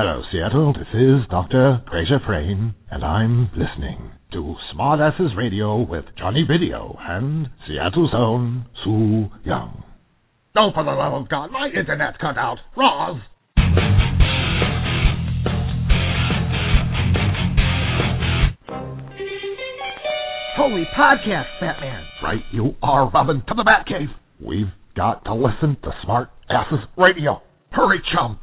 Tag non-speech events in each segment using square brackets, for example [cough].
Hello, Seattle. This is Dr. Frasier Crane, and I'm listening to Smartasses Radio with Johnny Video and Seattle's own Sue Young. Oh, for the love of God, my internet cut out. Roz! Holy podcast, Batman. Right, you are, Robin, to the Batcave. We've got to listen to Smart Asses Radio. Hurry, chum.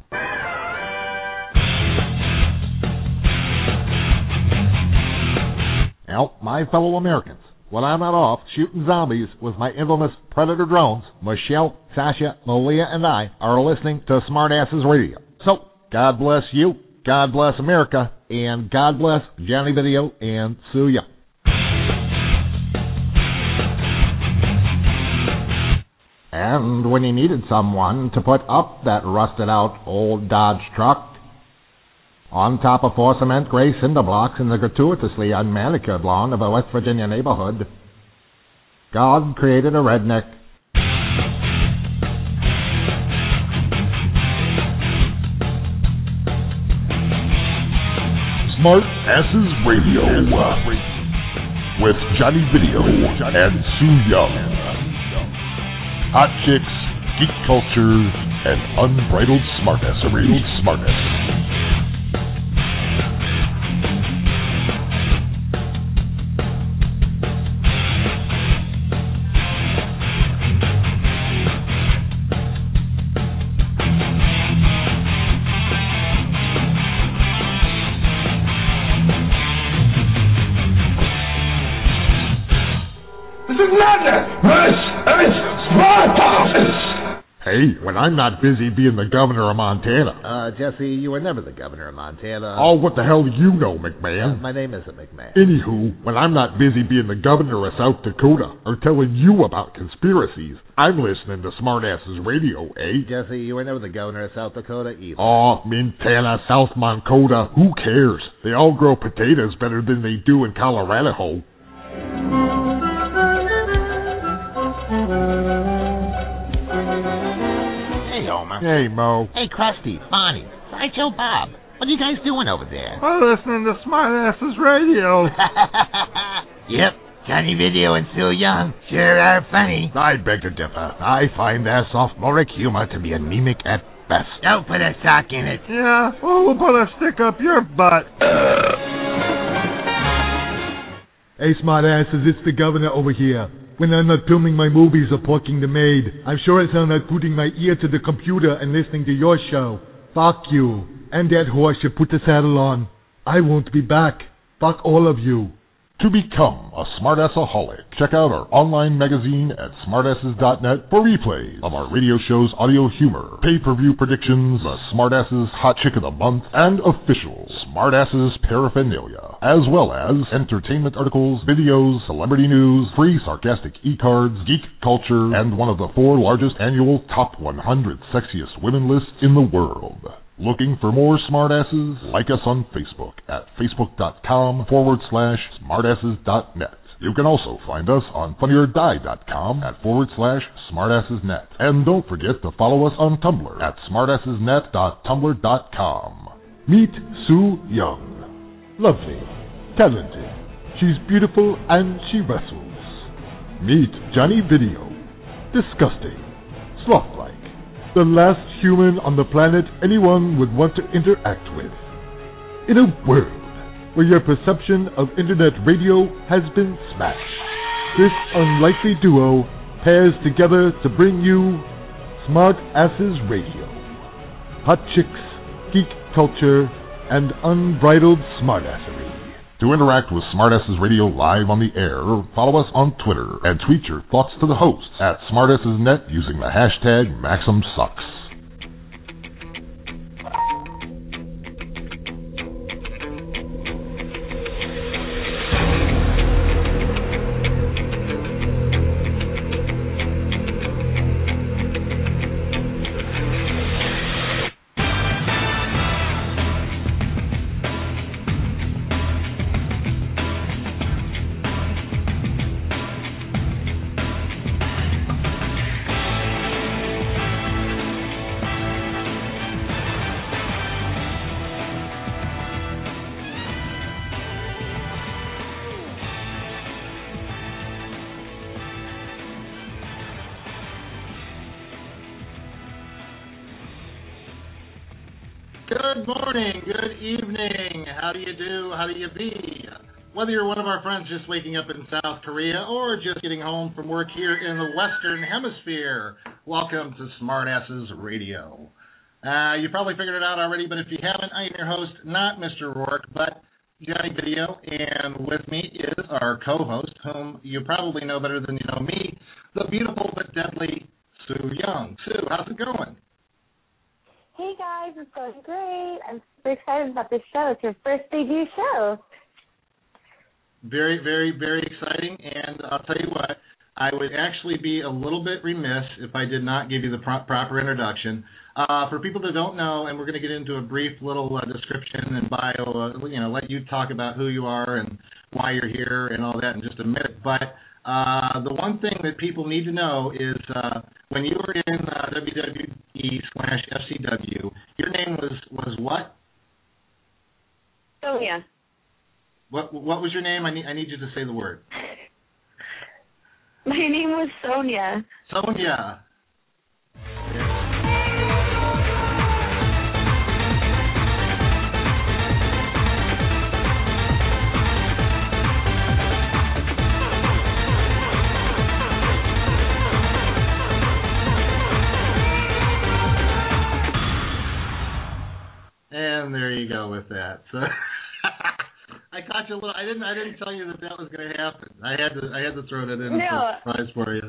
Now, my fellow Americans, when I'm not off shooting zombies with my infamous Predator drones, Michelle, Sasha, Malia, and I are listening to Smartasses Radio. So, God bless you, God bless America, and God bless Johnny Video and Sue Young. And when he needed someone to put up that rusted out old Dodge truck, on top of four cement gray cinder blocks in the gratuitously unmanicured lawn of a West Virginia neighborhood, God created a redneck. Smart Asses Radio with Johnny Video and Sue Young. Hot chicks, geek culture, and unbridled smartassery. This Hey, when I'm not busy being the governor of Montana. Uh, Jesse, you were never the governor of Montana. Oh, what the hell do you know, Uh, McMahon? my name isn't McMahon. Anywho, when I'm not busy being the governor of South Dakota or telling you about conspiracies, I'm listening to Smartasses Radio, eh? Jesse, you were never the governor of South Dakota either. Oh, Montana, South Moncota, who cares? They all grow potatoes better than they do in Colorado. Hey, Moe. Hey, Krusty, Bonnie, Sideshow Bob. What are you guys doing over there? I'm listening to Smartasses Radio. [laughs] yep, Johnny Video and Sue Young sure are funny. I beg to differ. I find their sophomoric humor to be anemic at best. Don't put a sock in it. Yeah, well, we'll put a stick up your butt. Hey, smart asses, it's the governor over here. When I'm not filming my movies or porking the maid, I'm sure as hell not putting my ear to the computer and listening to your show. Fuck you. And that horse should put the saddle on. I won't be back. Fuck all of you. To become a smartassaholic, check out our online magazine at smartasses.net for replays of our radio show's audio humor, pay-per-view predictions, the Smartasses Hot Chick of the Month, and official Smartasses paraphernalia, as well as entertainment articles, videos, celebrity news, free sarcastic e-cards, geek culture, and one of the four largest annual top 100 sexiest women lists in the world. Looking for more smartasses? Like us on Facebook at facebook.com forward slash smartasses.net. You can also find us on funnyordie.com at forward slash smartassesnet. And don't forget to follow us on Tumblr at smartassesnet.tumblr.com. Meet Sue Young. Lovely. Talented. She's beautiful and she wrestles. Meet Johnny Video. Disgusting. Sloth-like. The last human on the planet anyone would want to interact with. In a world where your perception of internet radio has been smashed, this unlikely duo pairs together to bring you Smart Asses Radio. Hot chicks, geek culture, and unbridled smartassery. To interact with Smartasses Radio live on the air, follow us on Twitter and tweet your thoughts to the hosts at SmartassesNet using the hashtag MaximSucks. Whether you're one of our friends just waking up in South Korea or just getting home from work here in the Western Hemisphere, welcome to Smartasses Radio. Uh, you probably figured it out already, but if you haven't, I am your host, not Mr. Rourke, but Johnny Video, and with me is our co-host, whom you probably know better than you know me, the beautiful but deadly Sue Young. Sue, how's it going? Hey guys, it's going great. I'm super excited about this show. It's your first debut show. Very, very, very exciting. And I'll tell you what, I would actually be a little bit remiss if I did not give you the pro- proper introduction. Uh, for people that don't know, and we're going to get into a brief little uh, description and bio, uh, you know, let you talk about who you are and why you're here and all that in just a minute. But uh, the one thing that people need to know is uh, when you were in uh, WWE slash FCW, your name was was what? Sonia. What what was your name? I need I need you to say the word. My name was Sonia. Sonia. And there you go with that. So [laughs] I caught you a little. I didn't. I didn't tell you that that was going to happen. I had to. I had to throw that in No. as a surprise for you.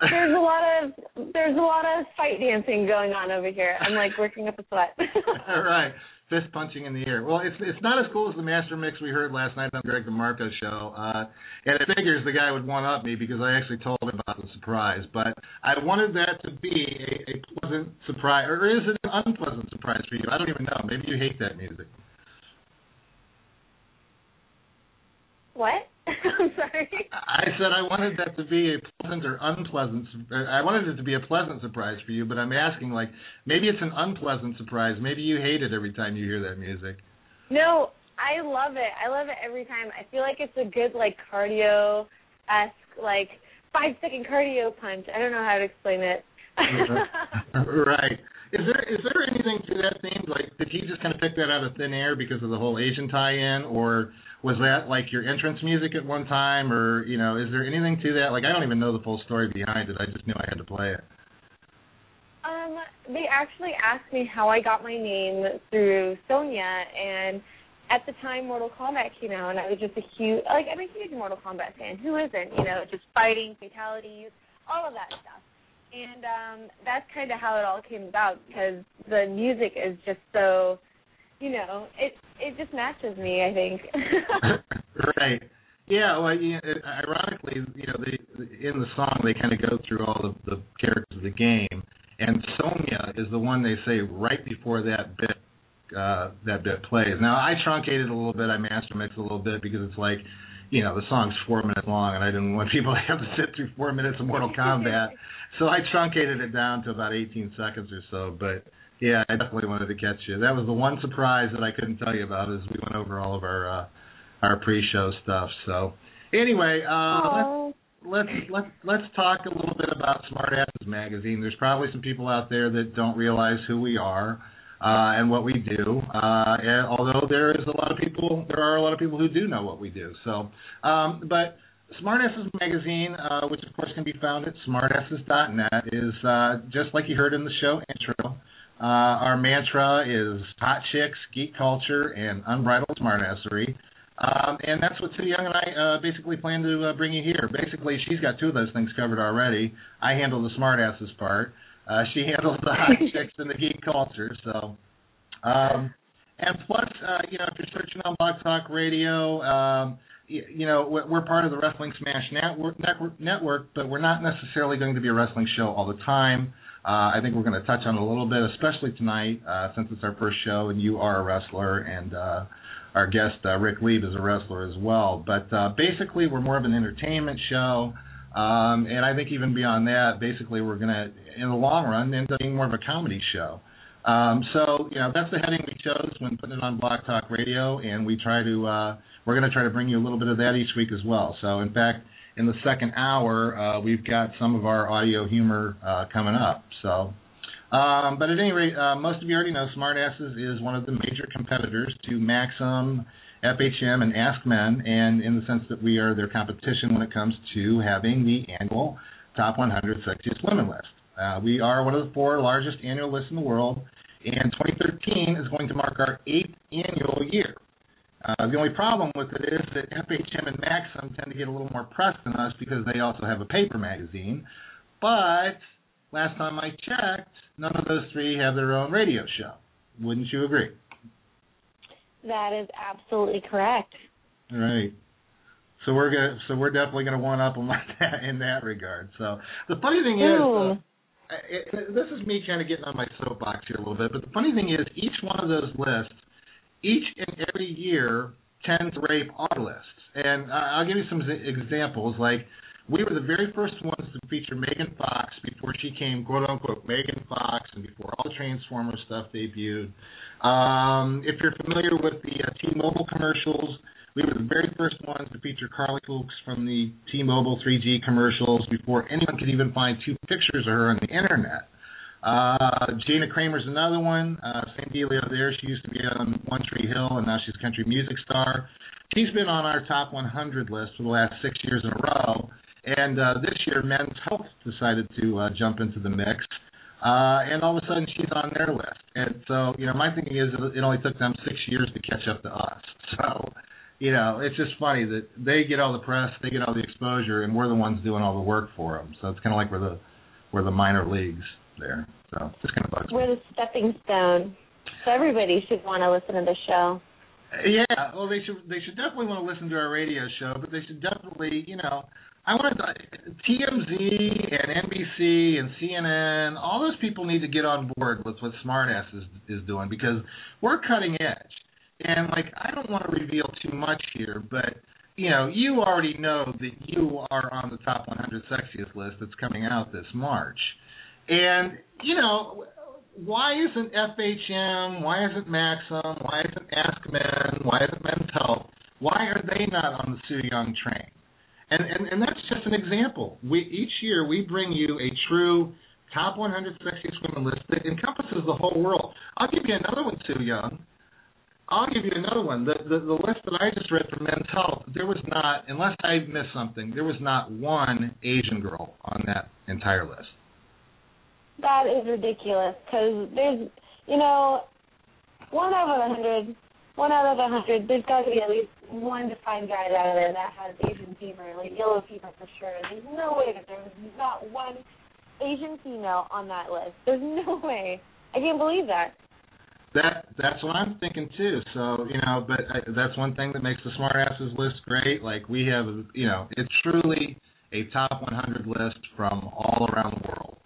There's a [laughs] lot of there's a lot of fight dancing going on over here. I'm like working up a sweat. [laughs] All right, fist punching in the air. Well, it's it's not as cool as the master mix we heard last night on Greg DeMarco show. Uh, and it figures the guy would one up me because I actually told him about the surprise. But I wanted that to be a, a pleasant surprise, or is it an unpleasant surprise for you? I don't even know. Maybe you hate that music. What? [laughs] I'm sorry. I said I wanted that to be a pleasant or unpleasant. I wanted it to be a pleasant surprise for you, but I'm asking like maybe it's an unpleasant surprise. Maybe you hate it every time you hear that music. No, I love it. I love it every time. I feel like it's a good like cardio esque like five second cardio punch. I don't know how to explain it. [laughs] right. [laughs] Is there is there anything to that theme? Like, did he just kind of pick that out of thin air because of the whole Asian tie-in, or was that like your entrance music at one time, or you know, is there anything to that? Like, I don't even know the full story behind it. I just knew I had to play it. Um, they actually asked me how I got my name through Sonia, and at the time Mortal Kombat came out, and I was just a huge, like, I'm a huge Mortal Kombat fan. Who isn't? You know, just fighting, fatalities, all of that stuff. And um, that's kind of how it all came about because the music is just so, you know, it it just matches me. I think. [laughs] right. Yeah. Well, you know, ironically, you know, they in the song they kind of go through all of the characters of the game, and Sonia is the one they say right before that bit uh that bit plays. Now I truncated a little bit, I master mixed a little bit because it's like, you know, the song's four minutes long and I didn't want [laughs] people to have to sit through four minutes of Mortal [laughs] Kombat. so I truncated it down to about eighteen seconds or so. But yeah, I definitely wanted to catch you. That was the one surprise that I couldn't tell you about as we went over all of our uh our pre show stuff. So anyway, uh let's let's let's let's talk a little bit about Smart Asses magazine. There's probably some people out there that don't realize who we are uh, and what we do. Uh, and although there is a lot of people, there are a lot of people who do know what we do. So, um, but Smartasses magazine, uh, which of course can be found at smartasses.net, is uh, just like you heard in the show intro. Uh, our mantra is hot chicks, geek culture, and unbridled smartassery. Um, and that's what Sue Young and I uh, basically plan to uh, bring you here. Basically, she's got two of those things covered already. I handle the smartasses part. Uh, she handles the hot [laughs] chicks and the geek culture. So, um, and plus, uh, you know, if you're searching on Blog Talk Radio, um, you, you know, we're, part of the Wrestling Smash Network, network, network, but we're not necessarily going to be a wrestling show all the time. Uh, I think we're going to touch on a little bit, especially tonight, uh, since it's our first show and you are a wrestler, and uh, our guest uh, Rick Lieb is a wrestler as well. But uh, basically, we're more of an entertainment show. Um, and I think even beyond that, basically we're going to, in the long run, end up being more of a comedy show. Um, so, you know, that's the heading we chose when putting it on Blog Talk Radio, and we try to, uh, we're going to try to bring you a little bit of that each week as well. So, in fact, in the second hour, uh, we've got some of our audio humor uh, coming up. So, Um, but at any rate, uh, most of you already know Smartasses is one of the major competitors to Maxim, FHM, and Ask Men, and in the sense that we are their competition when it comes to having the annual Top 100 Sexiest Women list. Uh, we are one of the four largest annual lists in the world, and 2013 is going to mark our eighth annual year. Uh, the only problem with it is that FHM and Maxim tend to get a little more press than us because they also have a paper magazine. But last time I checked, none of those three have their own radio show. Wouldn't you agree? That is absolutely correct. Right. So we're gonna, so we're definitely gonna one up them like [laughs] that in that regard. So the funny thing is, uh, it, this is me kind of getting on my soapbox here a little bit, but the funny thing is, each one of those lists, each and every year, tends to rape our lists. And I'll give you some examples. Like we were the very first ones to feature Megan Fox before she came quote unquote Megan Fox and before all the Transformer stuff debuted. Um, if you're familiar with the uh, T-Mobile commercials, we were the very first ones to feature Carly Foulkes from the T-Mobile 3G commercials before anyone could even find two pictures of her on the internet. Uh, Jana Kramer's another one. Uh, same dealio there. She used to be on One Tree Hill, and now she's country music star. She's been on our top 100 list for the last six years in a row. And uh, this year, Men's Health decided to uh, jump into the mix. Uh, and all of a sudden, she's on their list. And so, you know, my thinking is it only took them six years to catch up to us. [laughs] So, you know, it's just funny that they get all the press, they get all the exposure, and we're the ones doing all the work for them. So it's kind of like we're the we're the minor leagues there. So it's kind of bugs We're the stepping stone. So everybody should want to listen to the show. Yeah, well, they should they should definitely want to listen to our radio show, but they should definitely, you know, I want to TMZ and NBC and CNN. All those people need to get on board with what Smartass is is doing because we're cutting edge. And like, I don't want to reveal too much here, but you know, you already know that you are on the top 100 sexiest list that's coming out this March. And you know, why isn't FHM? Why isn't Maxim? Why isn't Ask Men? Why isn't Men's Health? Why are they not on the Sue Young train? And, and and that's just an example. We each year we bring you a true top 100 sexiest women list that encompasses the whole world. I'll give you another one, Sue Young. I'll give you another one. The, the the list that I just read from Men's Health, there was not, unless I missed something, there was not one Asian girl on that entire list. That is ridiculous because there's, you know, one out of a hundred, one out of a hundred, there's got to be at least one to five guys out of there that has Asian fever, like yellow fever for sure. There's no way that there's not one Asian female on that list. There's no [laughs] way. I can't believe that. That that's what I'm thinking too. So you know, but I, that's one thing that makes the Smartasses list great. Like we have, you know, it's truly a top 100 list from all around the world.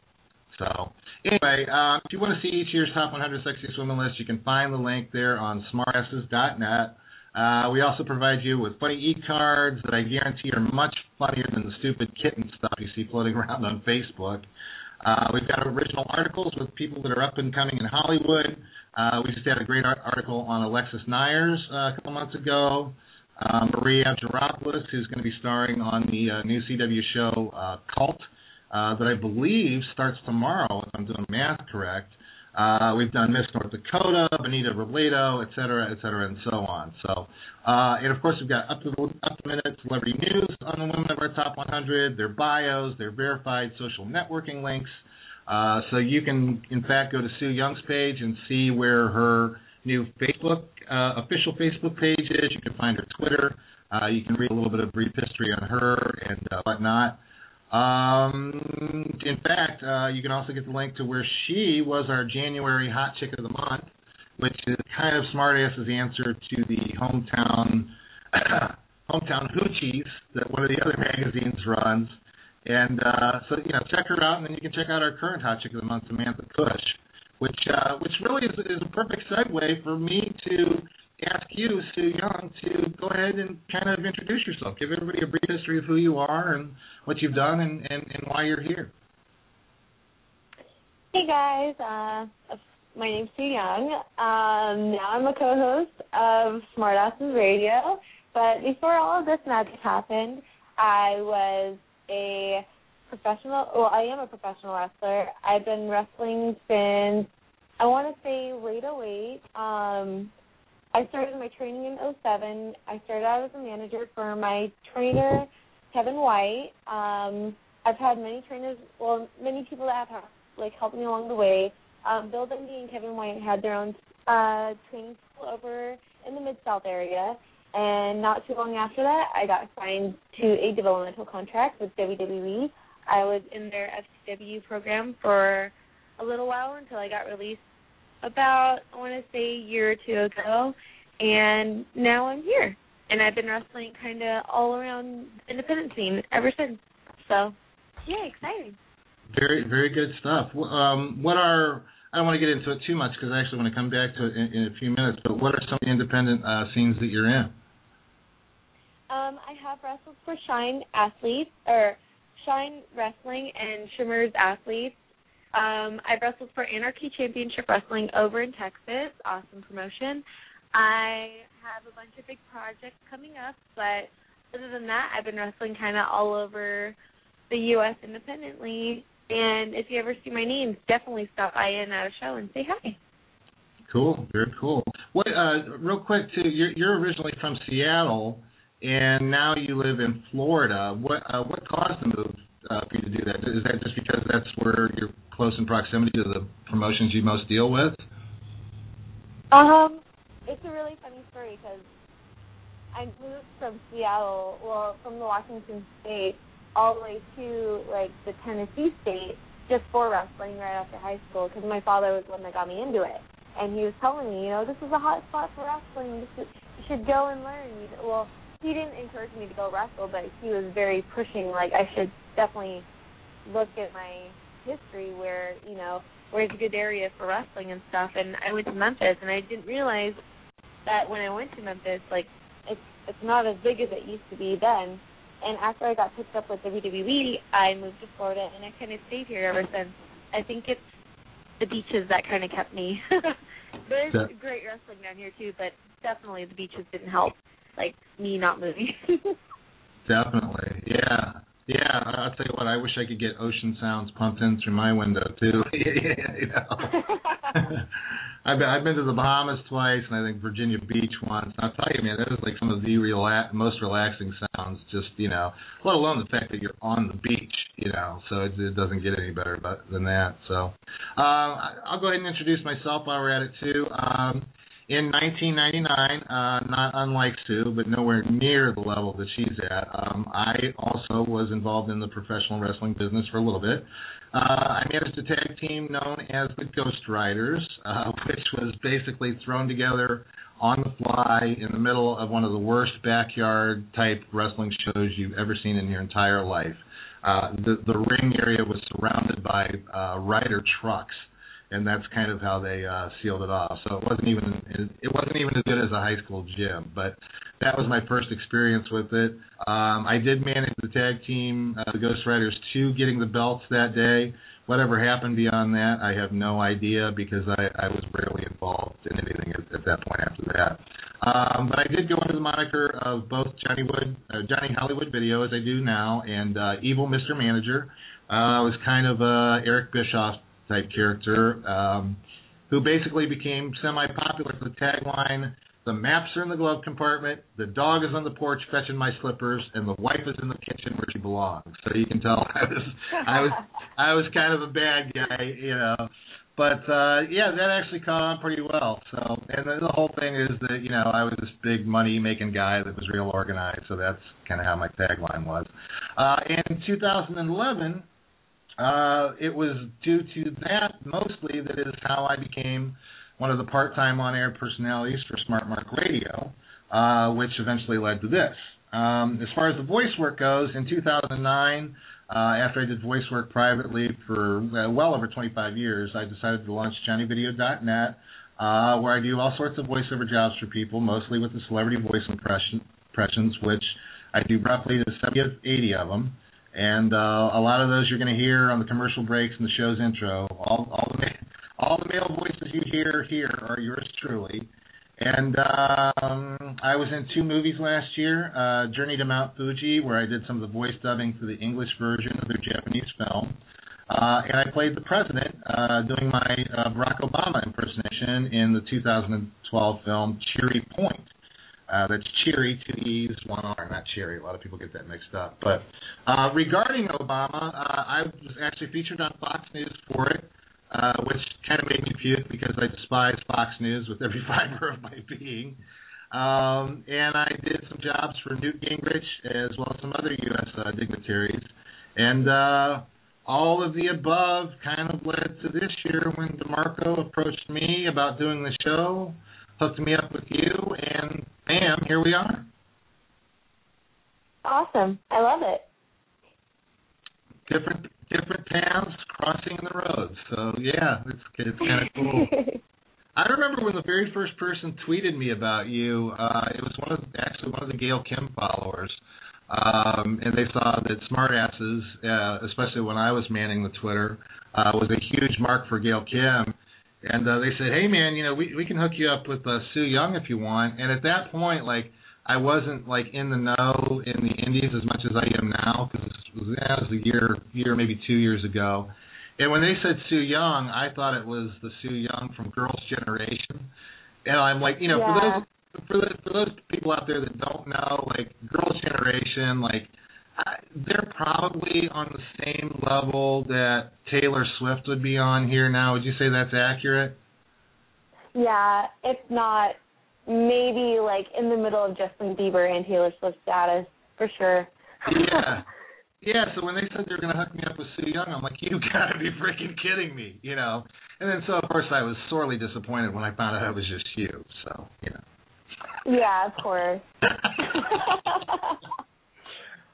So anyway, uh, if you want to see each year's top 100 sexiest women list, you can find the link there on smartasses.net. Uh, we also provide you with funny e-cards that I guarantee are much funnier than the stupid kitten stuff you see floating [laughs] around on Facebook. Uh, we've got original articles with people that are up and coming in Hollywood. Uh, we just had a great article on Alexis Neiers uh, a couple months ago. Uh, Maria Avgeropoulos, who's going to be starring on the uh, new CW show uh, Cult, uh, that I believe starts tomorrow, if I'm doing math correct. Uh, we've done Miss North Dakota, Benita Robledo, et cetera, et cetera, and so on. So, uh, and of course, we've got up to the, up to minute celebrity news on the women of our top 100, their bios, their verified social networking links. Uh, so you can, in fact, go to Sue Young's page and see where her new Facebook uh, official Facebook page is. You can find her Twitter. Uh, you can read a little bit of brief history on her and whatnot. Um, in fact, uh, you can also get the link to where she was our January Hot Chick of the Month, which is kind of Smartass's answer to the hometown [coughs] hometown hoochies that one of the other magazines runs. And uh, so, you know, check her out, and then you can check out our current Hot Chick of the Month, Samantha Cush, which uh, which really is, is a perfect segue for me to ask you, Sue Young, to go ahead and kind of introduce yourself. Give everybody a brief history of who you are and what you've done and, and, and why you're here. Hey guys, uh, my name's Sue Young. Um, now I'm a co-host of Smartasses Radio. But before all of this magic happened, I was a professional. Well, I am a professional wrestler. I've been wrestling since I want to say late 08. Um, I started my training in 07. I started out as a manager for my trainer, Kevin White. Um, I've had many trainers, well, many people that have like helped me along the way. Um, Bill Dundee and Kevin White had their own uh, training school over in the Mid South area, and not too long after that, I got signed to a developmental contract with WWE. I was in their FCW program for a little while until I got released about I want to say a year or two ago, and now I'm here. And I've been wrestling kind of all around the independent scene ever since. So, yeah, exciting. Very, very good stuff. Um, what are I don't want to get into it too much because I actually want to come back to it in, in a few minutes. But what are some of the independent uh, scenes that you're in? Um, I have wrestled for Shine Athletes or Shine Wrestling and Shimmer's Athletes. Um, I've wrestled for Anarchy Championship Wrestling over in Texas. Awesome promotion. I have a bunch of big projects coming up, but other than that, I've been wrestling kind of all over the U.S. independently and if you ever see my name, definitely stop by in at a show and say hi. Cool, very cool. What, uh, real quick too, you're, you're originally from Seattle, and now you live in Florida. What uh, what caused the move uh, for you to do that? Is that just because that's where you're close in proximity to the promotions you most deal with? Um, it's a really funny story because I moved from Seattle, well, from the Washington State all the way to like the Tennessee state just for wrestling right after high school because my father was the one that got me into it, and he was telling me, you know, this is a hot spot for wrestling. This is, you should go and learn. Well, he didn't encourage me to go wrestle, but he was very pushing. Like I should definitely look at my history where you know where's a good area for wrestling and stuff. And I went to Memphis, and I didn't realize that when I went to Memphis, like it's it's not as big as it used to be then and after I got picked up with WWE, I moved to Florida, and I kind of stayed here ever since. I think it's the beaches that kind of kept me. [laughs] There's yeah. great wrestling down here too, but definitely the beaches didn't help, like me not moving. [laughs] definitely, yeah. Yeah, I'll tell you what. I wish I could get ocean sounds pumped in through my window too. [laughs] you know. [laughs] I've been I've been to the Bahamas twice, and I think Virginia Beach once. And I'll tell you, man, that is like some of the rela- most relaxing sounds. Just you know, let alone the fact that you're on the beach. You know, so it, it doesn't get any better but, than that. So, um, I'll go ahead and introduce myself while we're at it too. Um, in 1999, uh, not unlike Sue, but nowhere near the level that she's at. Um, I also was involved in the professional wrestling business for a little bit. Uh, I managed a tag team known as the Ghost Riders, uh, [laughs] which was basically thrown together on the fly in the middle of one of the worst backyard type wrestling shows you've ever seen in your entire life. Uh, the the ring area was surrounded by uh, rider trucks and that's kind of how they uh, sealed it off. So it wasn't even it wasn't even as good as a high school gym, but that was my first experience with it. Um, I did manage the tag team, uh, the Ghost Riders, two getting the belts that day. Whatever happened beyond that, I have no idea because I, I was rarely involved in anything at, at that point after that. Um, but I did go under the moniker of both Johnny Wood, uh, Johnny Hollywood Video, as I do now, and uh, Evil Mr. Manager. Uh, I was kind of uh, Eric Bischoff type character um, who basically became semi-popular for the tagline the maps are in the glove compartment, the dog is on the porch fetching my slippers, and the wife is in the kitchen where she belongs. So you can tell I was I was I was kind of a bad guy, you know. But uh yeah, that actually caught on pretty well. So and the, whole thing is that, you know, I was this big money making guy that was real organized, so that's kind of how my tagline was. Uh in 2011 uh, it was due to that mostly that is how I became one of the part-time on-air personalities for Smart Mark Radio, uh, which eventually led to this. Um, as far as the voice work goes, in 2009, uh, after I did voice work privately for uh, well over 25 years, I decided to launch JohnnyVideo.net, uh, where I do all sorts of voiceover jobs for people, mostly with the celebrity voice impression, impressions, which I do roughly the 70 80 of them. And uh, a lot of those you're going to hear on the commercial breaks and the show's intro. All, all the all the male voices you hear here are yours truly. And um, I was in two movies last year uh, Journey to Mount Fuji, where I did some of the voice dubbing for the English version of their Japanese film. Uh, and I played the president uh, doing my uh, Barack Obama impersonation in the 2012 film Cheery Point. Uh, that's Cheery, two E's, one R, not Cherry. A lot of people get that mixed up. But uh, regarding Obama, uh, I was actually featured on Fox News for it uh, which kind of made me puke because I despise Fox News with every [laughs] fiber of my being. Um, and I did some jobs for Newt Gingrich as well as some other U.S. Uh, dignitaries. And uh, all of the above kind of led to this year when DeMarco approached me about doing the show, hooked me up with you, and bam, here we are. Awesome. I love it. Different different paths crossing the road. So yeah, it's it's kind of [laughs] cool. I remember when the very first person tweeted me about you. Uh, it was one of actually one of the Gail Kim followers, um, and they saw that smartasses, uh, especially when I was manning the Twitter, uh, was a huge mark for Gail Kim. And uh, they said, "Hey man, you know we we can hook you up with uh, Su Yung if you want." And at that point, like I wasn't like in the know in the indies as much as I am now because that was a year, year maybe two years ago. And when they said Sue Young, I thought it was the Sue Young from Girls' Generation. And I'm like, you know, yeah. for those for those, for those people out there that don't know, like Girls' Generation, like they're probably on the same level that Taylor Swift would be on here now. Would you say that's accurate? Yeah, if not maybe like in the middle of Justin Bieber and Taylor Swift status for sure. yeah. [laughs] Yeah, so when they said they're gonna hook me up with Su Young, I'm like, you gotta be freaking kidding me, you know. And then so of course I was sorely disappointed when I found out it was just you. So you know. Yeah, of course. [laughs]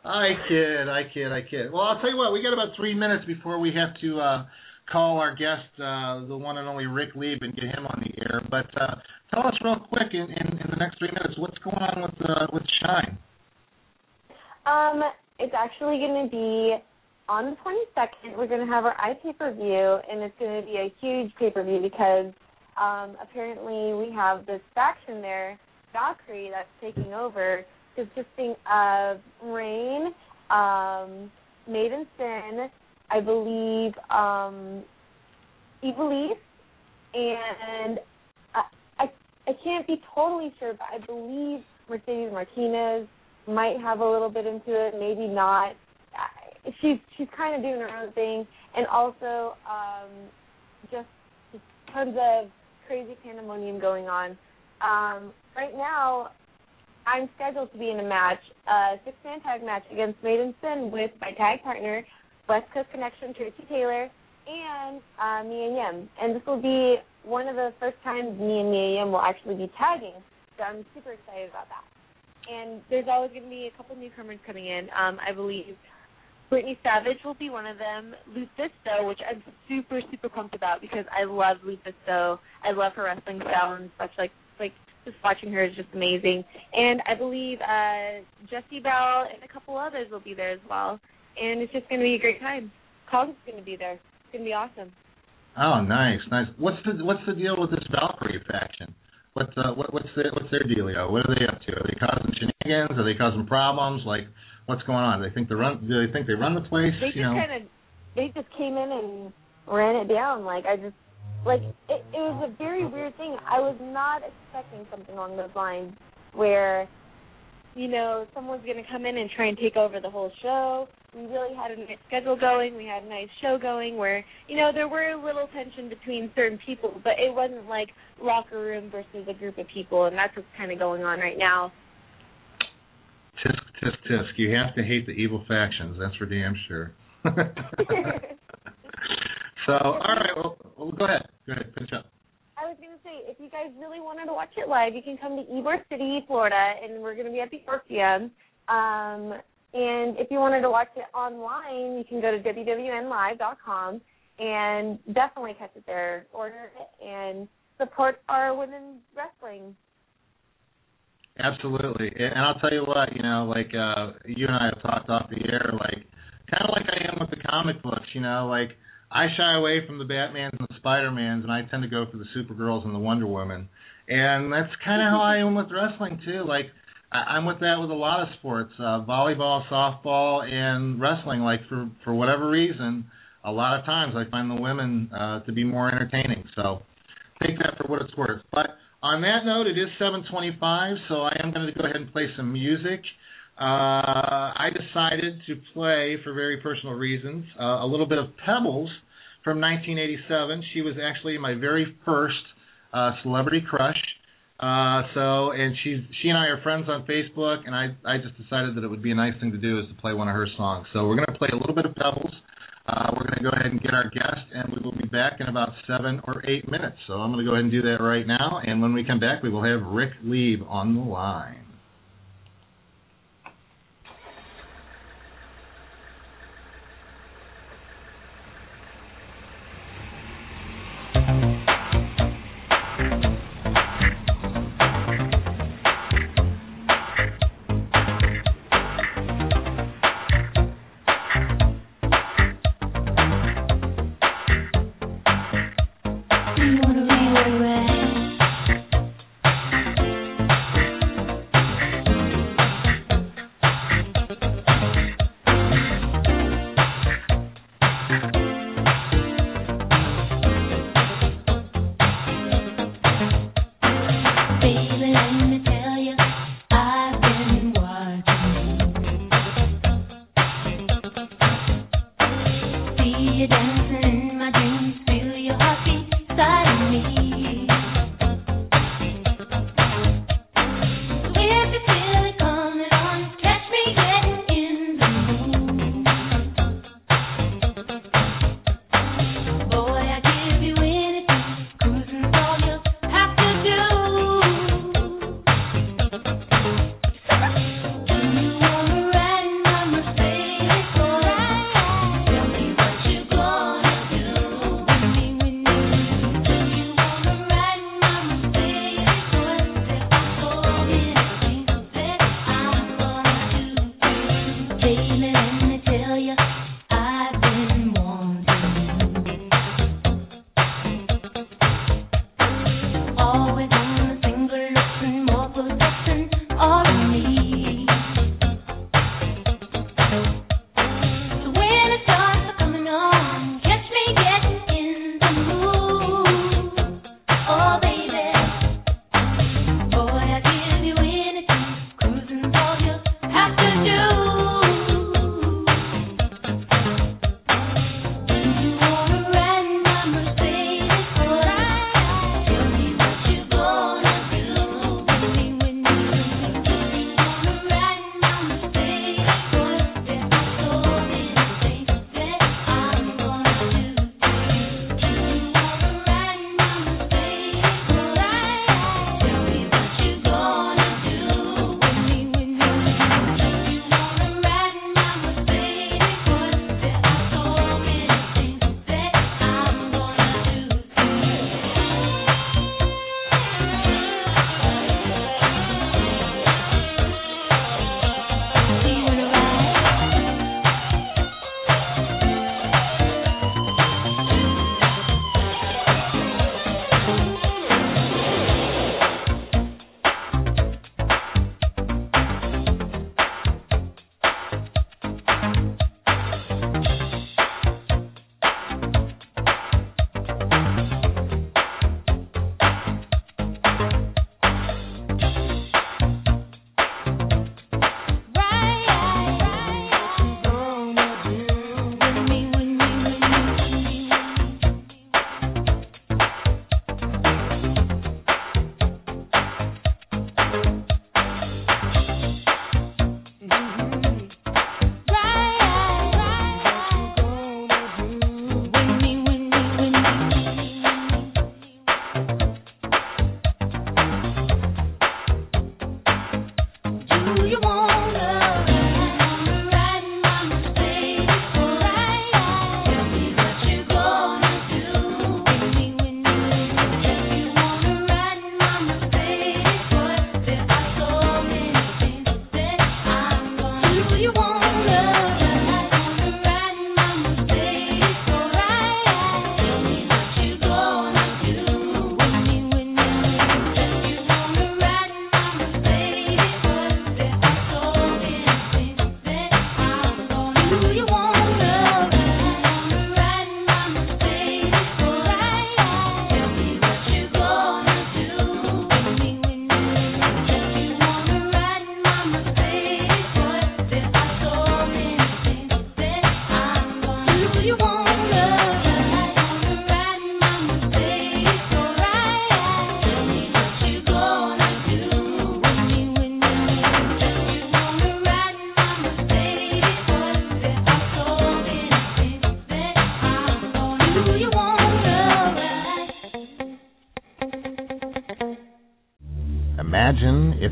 I kid, I kid, I kid. Well, I'll tell you what, we got about three minutes before we have to uh call our guest, uh, the one and only Rick Lieb, and get him on the air. But uh, tell us real quick in, in, in the next three minutes what's going on with uh, with Shine. Um, it's actually going to be on the 22nd. We're going to have our eye pay per view, and it's going to be a huge pay per view because um, apparently we have this faction there, Valkyrie, that's taking over, consisting of Rain, um, Made In Sin, I believe um, Ivelisse, and I, I I can't be totally sure, but I believe Mercedes Martinez might have a little bit into it, maybe not. She's she's kind of doing her own thing, and also um, just, just tons of crazy pandemonium going on. Um, right now, I'm scheduled to be in a match, a six-man tag match against Made In Sin with my tag partner West Coast Connection, Tracy Taylor, and uh, Mia Yim. And this will be one of the first times me and Mia Yim will actually be tagging. So I'm super excited about that. And there's always going to be a couple newcomers coming in. Um, I believe Brittany Savage will be one of them. Lufisto, which I'm super, super pumped about because I love Lufisto. I love her wrestling style and such. Like just watching her is just amazing. And I believe uh, Jessie Belle and a couple others will be there as well and it's just going to be a great time. Kong's going to be there. It's going to be awesome. Oh, nice, nice. What's the what's the deal with this Valkyrie faction? What's uh, what what's their what's their dealio? What are they up to? Are they causing shenanigans? Are they causing problems? Like, what's going on? Do they think they run? Do they think they run the place? They just kind of they just came in and ran it down. Like I just like it, it was a very weird thing. I was not expecting something along those lines where you know someone's going to come in and try and take over the whole show we really had a nice schedule going. We had a nice show going where, you know, there were a little tension between certain people, but it wasn't like locker room versus a group of people, and that's what's kind of going on right now. Tisk, tisk, tisk. You have to hate the evil factions. That's for damn sure. [laughs] [laughs] so, all right. Well, well, go ahead. Go ahead. Finish up. I was going to say, if you guys really wanted to watch it live, you can come to Ybor City, Florida, and we're going to be at the Orpheum. Um, and if you wanted to watch it online, you can go to wwnlive.com and definitely catch it there. Order it and support our women's wrestling. Absolutely, and I'll tell you what, you know, like uh you and I have talked off the air, like kind of like I am with the comic books, you know, like I shy away from the Batmans and the Spider Mans, and I tend to go for the Supergirls and the Wonder Woman. and that's kind of how I am with wrestling too. Like I, I'm with that with a lot of sports, uh, volleyball, softball, and wrestling. Like for for whatever reason, a lot of times I find the women uh, to be more entertaining. So take that for what it's worth. But on that note, it is 7:25, so I am going to go ahead and play some music. Uh, I decided to play, for very personal reasons, uh, a little bit of Pebbles from 1987. She was actually my very first uh, celebrity crush. Uh, so, and she's she and I are friends on Facebook, and I I just decided that it would be a nice thing to do is to play one of her songs. So we're going to play a little bit of Pebbles. Uh, we're going to go ahead and get our guest, and we will be back in about seven or eight minutes. So I'm going to go ahead and do that right now. And when we come back, we will have Rick Lieb on the line.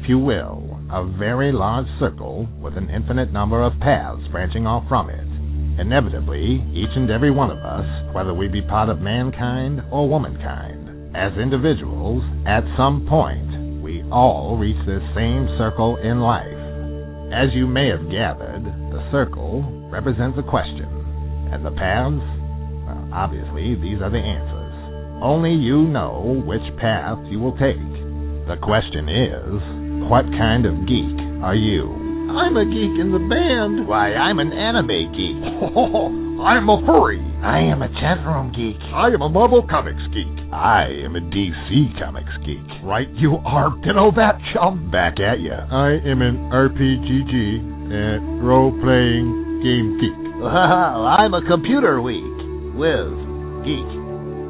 You will, a very large circle with an infinite number of paths branching off from it. Inevitably, each and every one of us, whether we be part of mankind or womankind, as individuals, at some point, we all reach this same circle in life. As you may have gathered, the circle represents a question, and the paths, well, obviously, these are the answers. Only you know which path you will take. The question is, what kind of geek are you? I'm a geek in the band. Why, I'm an anime geek. [laughs] I'm a furry. I am a chat room geek. I am a Marvel Comics geek. I am a DC Comics geek. Right you are. You know that, chum. Back at ya. I am an RPGG and role-playing game geek. [laughs] Well, I'm a computer geek with Geek.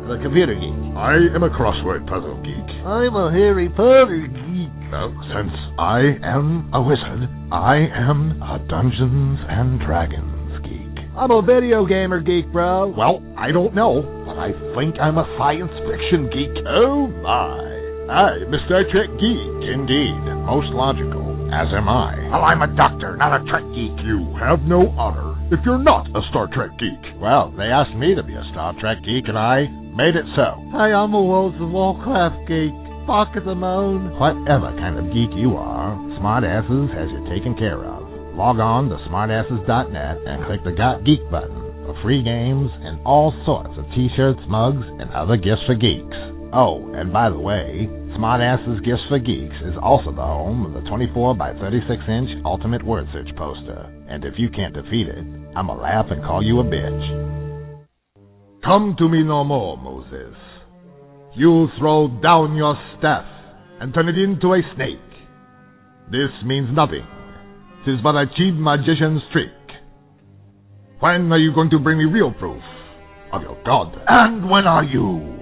The computer geek. I am a crossword puzzle geek. I'm a Harry Potter geek. Well, since I am a wizard, I am a Dungeons and Dragons geek. I'm a video gamer geek, bro. Well, I don't know, but I think I'm a science fiction geek. Oh my. I'm a Star Trek geek. Indeed, most logical, as am I. Well, I'm a doctor, not a Trek geek. You have no honor if you're not a Star Trek geek. Well, they asked me to be a Star Trek geek, and I made it so. Hey, I'm a World of Warcraft geek. Fuck the moon. Whatever kind of geek you are, Smartasses has you taken care of. Log on to smartasses.net and click the Got Geek button for free games and all sorts of t-shirts, mugs, and other gifts for geeks. Oh, and by the way, Smartasses Gifts for Geeks is also the home of the 24 by 36 inch Ultimate Word Search poster. And if you can't defeat it, I'ma laugh and call you a bitch. Come to me no more, Moses. You throw down your staff and turn it into a snake. This means nothing. Tis but a cheap magician's trick. When are you going to bring me real proof of your God? And when are you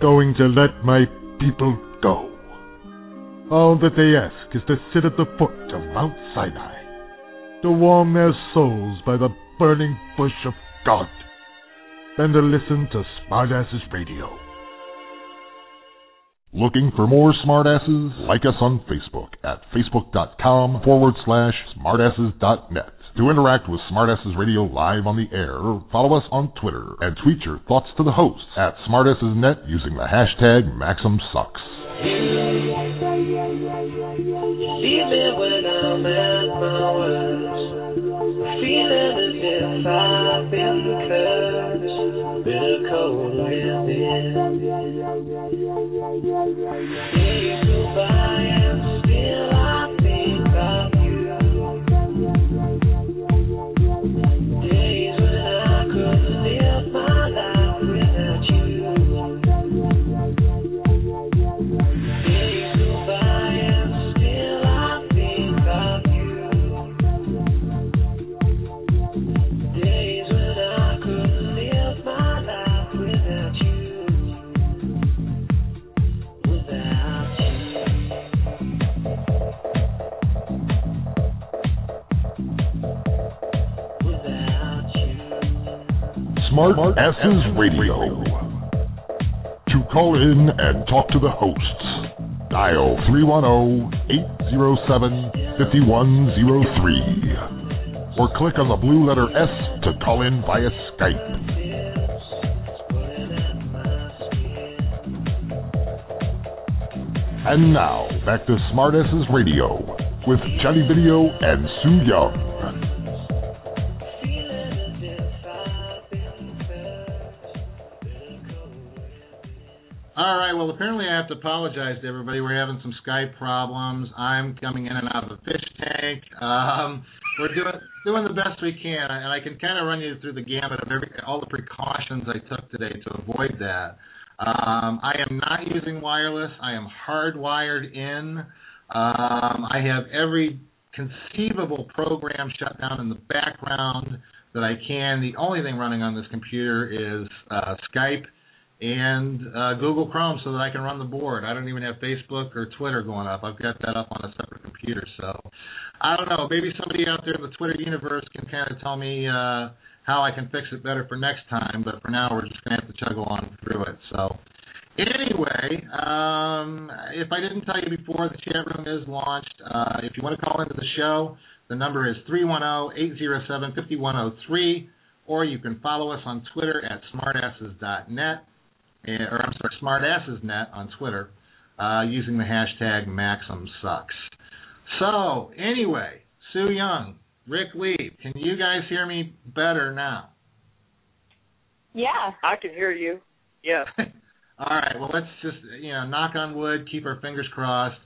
going to let my people go? All that they ask is to sit at the foot of Mount Sinai, to warm their souls by the burning bush of God, and to listen to Smartasses Radio. Looking for more smartasses? Like us on Facebook at facebook.com forward slash smartasses.net. To interact with Smartasses Radio live on the air, follow us on Twitter and tweet your thoughts to the hosts at smartassesnet using the hashtag MaximSucks. Within. Radio. To call in and talk to the hosts, dial 310-807-5103 or click on the blue letter S to call in via Skype. And now, back to Smartasses Radio with Johnny Video and Sue Young. Well, apparently I have to apologize to everybody. We're having some Skype problems. I'm coming in and out of a fish tank. Um, we're doing doing the best we can, and I can kind of run you through the gamut of every all the precautions I took today to avoid that. Um, I am not using wireless. I am hardwired in. Um, I have every conceivable program shut down in the background that I can. The only thing running on this computer is uh, Skype and uh, Google Chrome so that I can run the board. I don't even have Facebook or Twitter going up. I've got that up on a separate computer. So I don't know. Maybe somebody out there in the Twitter universe can kind of tell me uh, how I can fix it better for next time. But for now, we're just going to have to chug on through it. So Anyway, um, if I didn't tell you before, the chat room is launched. Uh, if you want to call into the show, the number is 310-807-5103, or you can follow us on Twitter at smartasses.net, or I'm sorry, smartassesnet on Twitter, uh, using the hashtag MaximSucks. So, anyway, Sue Young, Rick Lieb, can you guys hear me better now? Yeah. I can hear you. Yeah. [laughs] All right. Well, let's just you know knock on wood, keep our fingers crossed,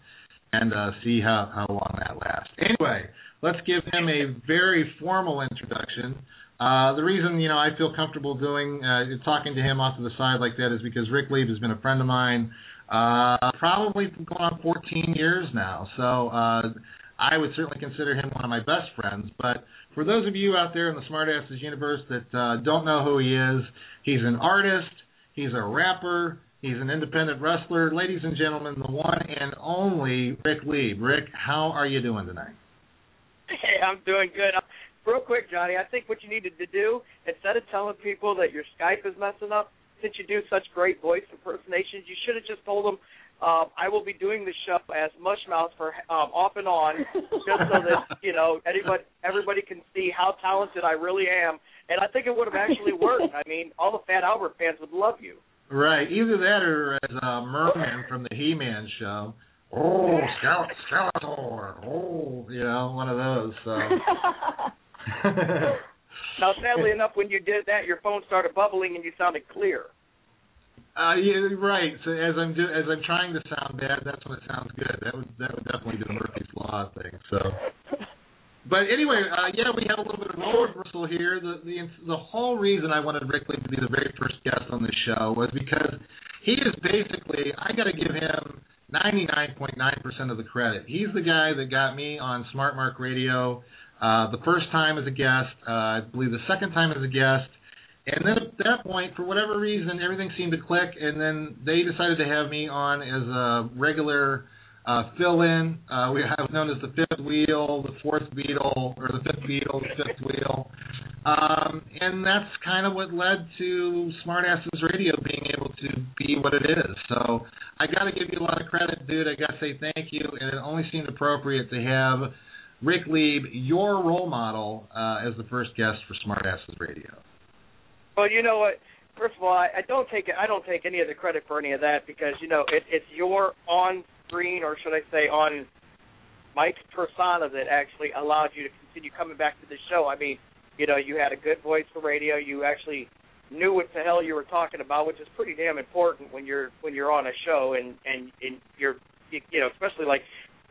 and uh, see how how long that lasts. Anyway, let's give him a very formal introduction. Uh, the reason you know I feel comfortable doing uh, talking to him off to the side like that is because Rick Lieb has been a friend of mine, uh, probably going on 14 years now. So uh, I would certainly consider him one of my best friends. But for those of you out there in the Smartasses universe that uh, don't know who he is, he's an artist. He's a rapper. He's an independent wrestler. Ladies and gentlemen, the one and only Rick Lieb. Rick, how are you doing tonight? Hey, I'm doing good. Real quick, Johnny, I think what you needed to do, instead of telling people that your Skype is messing up, since you do such great voice impersonations, you should have just told them, um, I will be doing the show as Mushmouth for um, off and on, just so that [laughs] you know anybody, everybody can see how talented I really am. And I think it would have actually worked. I mean, all the Fat Albert fans would love you. Right, either that or as uh, Merman from the He-Man show. Oh, Skelet- Skeletor. Oh, you know, one of those. So. [laughs] [laughs] Now, sadly enough, when you did that, your phone started bubbling and you sounded clear. Uh, yeah, right. So as I'm do as I'm trying to sound bad, that's when it sounds good. That would that would definitely be the Murphy's Law thing. So, [laughs] but anyway, uh, yeah, we had a little bit of role reversal here. The the the whole reason I wanted Rick Lieb to be the very first guest on this show was because he is basically I got to give him 99.9% of the credit. He's the guy that got me on Smart Mark Radio uh, the first time as a guest, uh, I believe the second time as a guest, and then at that point, for whatever reason, everything seemed to click, and then they decided to have me on as a regular uh, fill-in. Uh, we was known as the fifth wheel, the fourth Beatle, or the fifth Beatle, the fifth wheel, um, and that's kind of what led to Smartasses Radio being able to be what it is. So I got to give you a lot of credit, dude. I got to say thank you, and it only seemed appropriate to have Rick Lieb, your role model, uh, as the first guest for Smartasses Radio. Well, you know what? First of all, I, don't take. I don't take any of the credit for any of that because you know it, it's your on-screen, or should I say, on Mike's persona that actually allowed you to continue coming back to the show. I mean, you know, you had a good voice for radio. You actually knew what the hell you were talking about, which is pretty damn important when you're when you're on a show and and and you're you, you know, especially like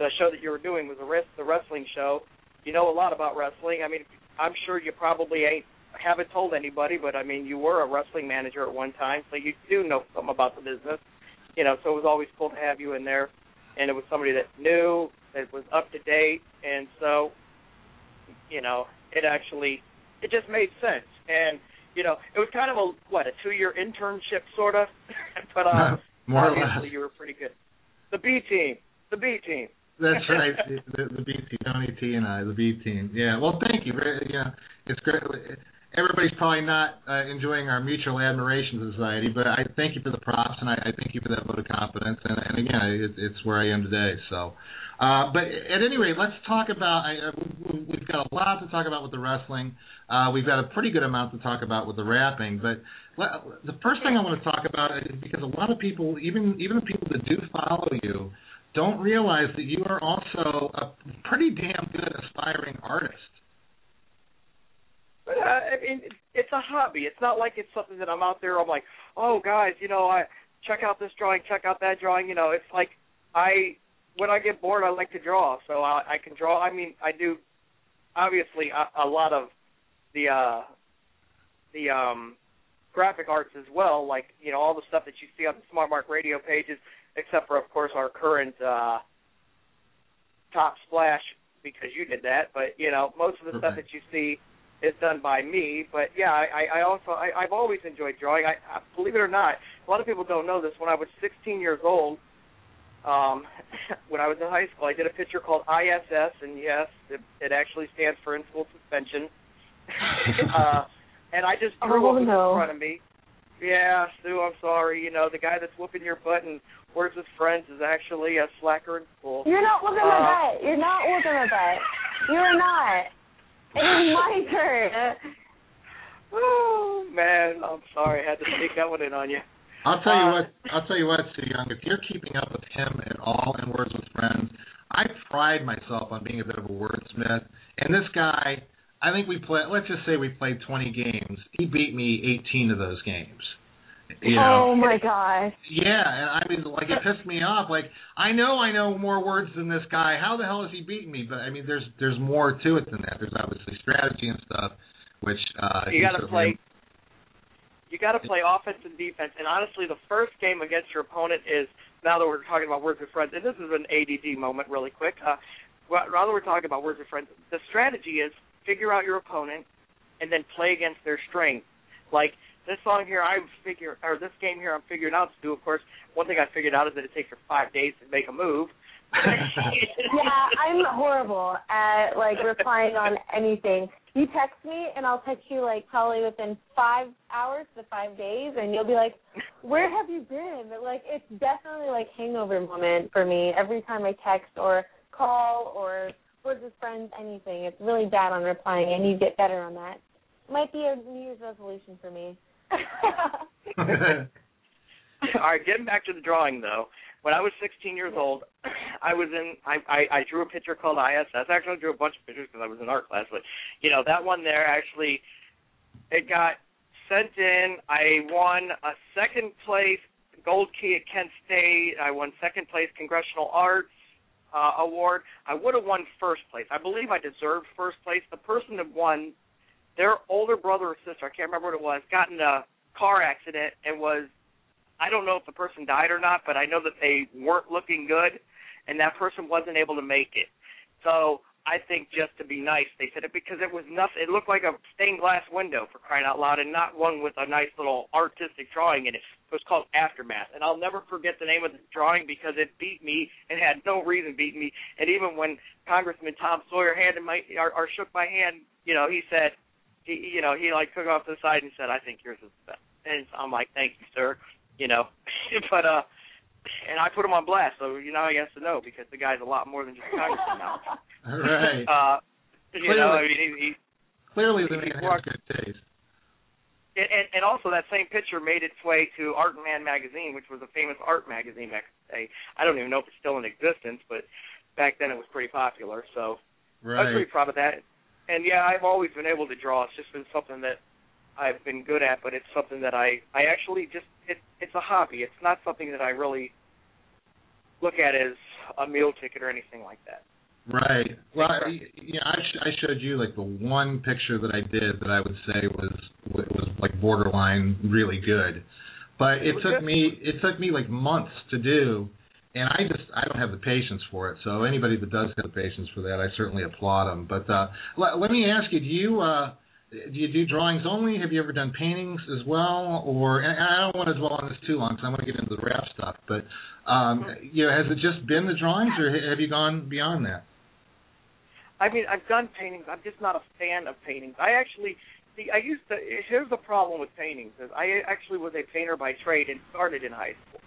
the show that you were doing was the rest the wrestling show. You know a lot about wrestling. I mean, I'm sure you probably ain't haven't told anybody, but I mean, you were a wrestling manager at one time, so you do know something about the business. You know, so it was always cool to have you in there, and it was somebody that knew, that was up to date, and so, you know, it actually, it just made sense, and you know, it was kind of a what a two-year internship sort of, [laughs] but uh, [laughs] More obviously you were pretty good. The B team, the B team. That's right. The, the B team, Tony T and I, the B team. Yeah. Well, thank you. Yeah, it's great. Everybody's probably not uh, enjoying our mutual admiration society, but I thank you for the props and I, I thank you for that vote of confidence. And, and again, it, it's where I am today. So, uh, but at any rate, let's talk about. I, uh, we- we've got a lot to talk about with the wrestling. Uh, we've got a pretty good amount to talk about with the rapping. But le- the first thing I want to talk about is because a lot of people, even even the people that do follow you, don't realize that you are also a pretty damn good aspiring artist. Uh, I mean, it's a hobby. It's not like it's something that I'm out there. I'm like, oh, guys, you know, I check out this drawing, check out that drawing. You know, it's like I when I get bored, I like to draw, so I, I can draw. I mean, I do obviously a, a lot of the uh the um graphic arts as well, like you know all the stuff that you see on the Smart Mark radio pages, except for of course our current uh top splash because you did that. But you know most of the stuff that you see is done by me. But yeah, I, I also I, I've always enjoyed drawing. I, I believe it or not, a lot of people don't know this. When I was 16 years old, um, [laughs] when I was in high school, I did a picture called ISS, and yes, it, it actually stands for in school suspension. [laughs] uh, and I just drew Oh, what was no. in front of me. Yeah, Stu, I'm sorry. You know, the guy that's whooping your butt and words with friends is actually a slacker in school. You're not whooping Uh, my butt. You're not whooping my butt. You're not. It is my turn. Oh man, I'm sorry. I had to sneak that one in on you. I'll tell you Uh, what. I'll tell you what, Sue Young. If you're keeping up with him at all in Words with Friends, I pride myself on being a bit of a wordsmith. And this guy, I think we play. Let's just say we played 20 games. He beat me 18 of those games. You know. Oh my gosh. Yeah, and I mean, like it pissed me off. Like I know I know more words than this guy. How the hell is he beating me? But I mean, there's there's more to it than that. There's obviously strategy and stuff, which uh, you got to play. You got to play offense and defense. And honestly, the first game against your opponent is now that we're talking about words with friends, and this is an ADD moment, really quick. Uh, well, now that we're talking about words with friends, the strategy is figure out your opponent and then play against their strength. Like this song here, I'm figure or this game here, I'm figuring out to do. Of course, one thing I figured out is that it takes her five days to make a move. [laughs] yeah, I'm horrible at like replying on anything. You text me and I'll text you like probably within five hours to five days and you'll be like, Where have you been? Like it's definitely like hangover moment for me every time I text or call or words with friends, anything. It's really bad on replying. I need to get better on that. Might be a New Year's resolution for me. [laughs] All right, getting back to the drawing though. When I was 16 years old, [clears throat] I was in. I I, I drew a picture called ISS. Actually, I drew a bunch of pictures because I was in art class. But you know that one there actually, it got sent in. I won a second place gold key at Kent State. I won second place Congressional Arts uh, Award. I would have won first place. I believe I deserved first place. The person that won, their older brother or sister, I can't remember what it was, got in a car accident and was I don't know if the person died or not, but I know that they weren't looking good, and that person wasn't able to make it. So I think just to be nice, they said it because it was nothing. It looked like a stained glass window for crying out loud, and not one with a nice little artistic drawing in it. It was called Aftermath, and I'll never forget the name of the drawing because it beat me and had no reason beating me. And even when Congressman Tom Sawyer handed my or, or shook my hand, you know, he said, he, you know, he like took off to the side and said, "I think yours is the best." And I'm like, "Thank you, sir." you know. [laughs] but uh and I put him on blast, so you know he has to know because the guy's a lot more than just a congressman now. [laughs] Right. Uh you know, I mean he, he Clearly, the he man has good taste. and, and and also that same picture made its way to Art Man magazine, which was a famous art magazine back in the day. I don't even know if it's still in existence, but back then it was pretty popular. So I was pretty proud of that. And yeah, I've always been able to draw. It's just been something that I've been good at, but it's something that I I actually just it it's a hobby. It's not something that I really look at as a meal ticket or anything like that. Right. Well, I, you I, sh- I showed you like the one picture that I did that I would say was was like borderline really good, but it was took good. me it took me like months to do, and I just I don't have the patience for it. So anybody that does have the patience for that, I certainly applaud them. But uh, let, let me ask you, do you uh, do you do drawings only? Have you ever done paintings as well? Or and I don't want to dwell on this too long because I want to get into the rap stuff. But um, you know, has it just been the drawings, or have you gone beyond that? I mean, I've done paintings. I'm just not a fan of paintings. I actually, see, I used to. Here's the problem with paintings: is I actually was a painter by trade and started in high school,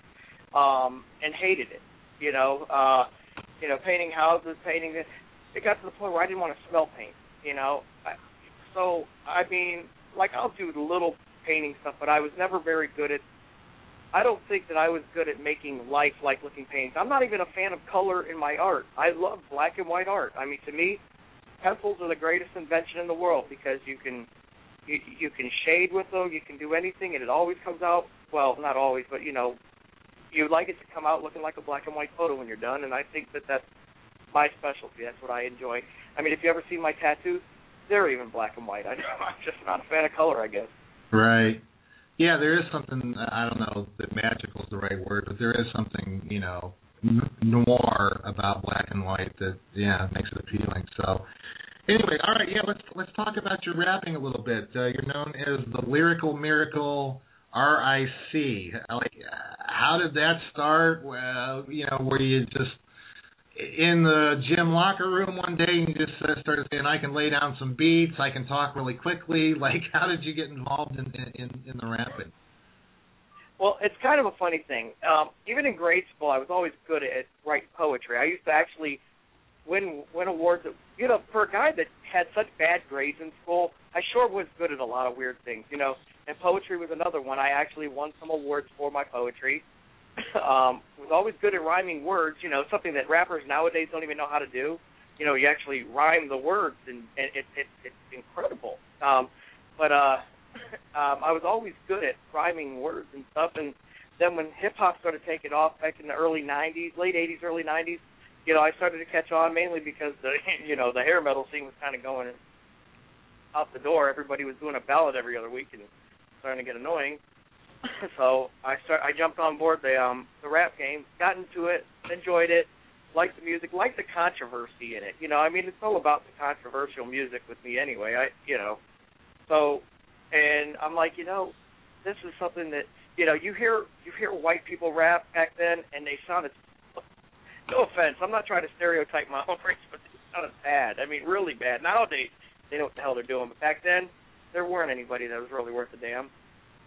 um, and hated it. You know, uh, you know, painting houses, painting this. It got to the point where I didn't want to smell paint. You know, so I mean, like I'll do little painting stuff, but I was never very good at. I don't think that I was good at making life-like looking paintings. I'm not even a fan of color in my art. I love black and white art. I mean, to me, pencils are the greatest invention in the world because you can you you can shade with them, you can do anything, and it always comes out well, not always, but you know, you like it to come out looking like a black and white photo when you're done, and I think that that's my specialty. That's what I enjoy. I mean, if you ever see my tattoos, they're even black and white. [laughs] I'm just not a fan of color, I guess. Right. Yeah, there is something I don't know that magical is the right word, but there is something you know noir about black and white that yeah makes it appealing. So anyway, all right, yeah, let's let's talk about your rapping a little bit. Uh, you're known as the lyrical miracle RIC. Like, how did that start? Well, you know, were you just in the gym locker room one day and just started saying, "I can lay down some beats, I can talk really quickly." [laughs] Like, how did you get involved in in, in the rapping? Well, it's kind of a funny thing. Um, even in grade school, I was always good at writing poetry. I used to actually win win awards. You know, for a guy that had such bad grades in school, I sure was good at a lot of weird things. You know, and poetry was another one. I actually won some awards for my poetry. [coughs] um, was always good at rhyming words. You know, something that rappers nowadays don't even know how to do. You know, you actually rhyme the words, and, and it, it, it's incredible. Um, but uh, [coughs] um, I was always good at rhyming words and stuff. And then when hip hop started taking off back in the early '90s, late '80s, early '90s, you know, I started to catch on mainly because the [laughs] you know the hair metal scene was kind of going out the door. Everybody was doing a ballad every other week and starting to get annoying. [laughs] so I start I jumped on board the um the rap game, got into it, enjoyed it, liked the music, liked the controversy in it. You know, I mean it's all about the controversial music with me anyway. I you know. So and I'm like, you know, this is something that you know, you hear you hear white people rap back then and they sounded [laughs] no offense, I'm not trying to stereotype my [laughs] own race, but they sounded bad. I mean really bad. Nowadays they know what the hell they're doing, but back then there weren't anybody that was really worth a damn.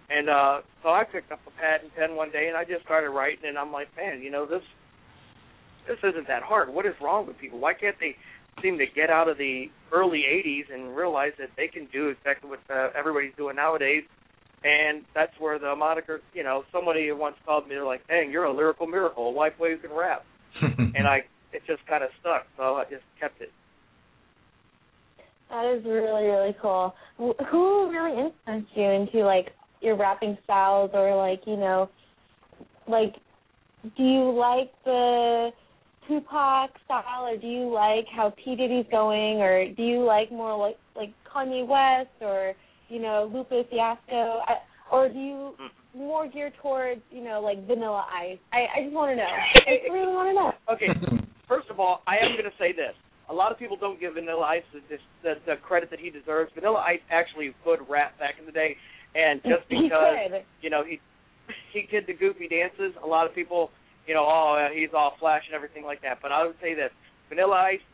And uh so I picked up a pad and pen one day and I just started writing and I'm like, man, you know, this this isn't that hard. What is wrong with people? Why can't they seem to get out of the early 80s and realize that they can do exactly what uh, everybody's doing nowadays? And that's where the moniker, you know, somebody once called me, they're like, dang, you're a lyrical miracle, a white boy who can rap. [laughs] and I, it just kind of stuck, so I just kept it. That is really really cool. Who really influenced you into like your rapping styles, or like you know, like, do you like the Tupac style, or do you like how P Diddy's going, or do you like more like like Kanye West, or you know Lupe Fiasco, I, or do you hmm. more geared towards you know like Vanilla Ice? I I just want to know. I [laughs] really want to know. Okay, first of all, I am going to say this. A lot of people don't give Vanilla Ice the, the, the credit that he deserves. Vanilla Ice actually could rap back in the day, and just [laughs] because you know he he did the goofy dances, a lot of people, you know, oh he's all flash and everything like that. But I would say this: Vanilla Ice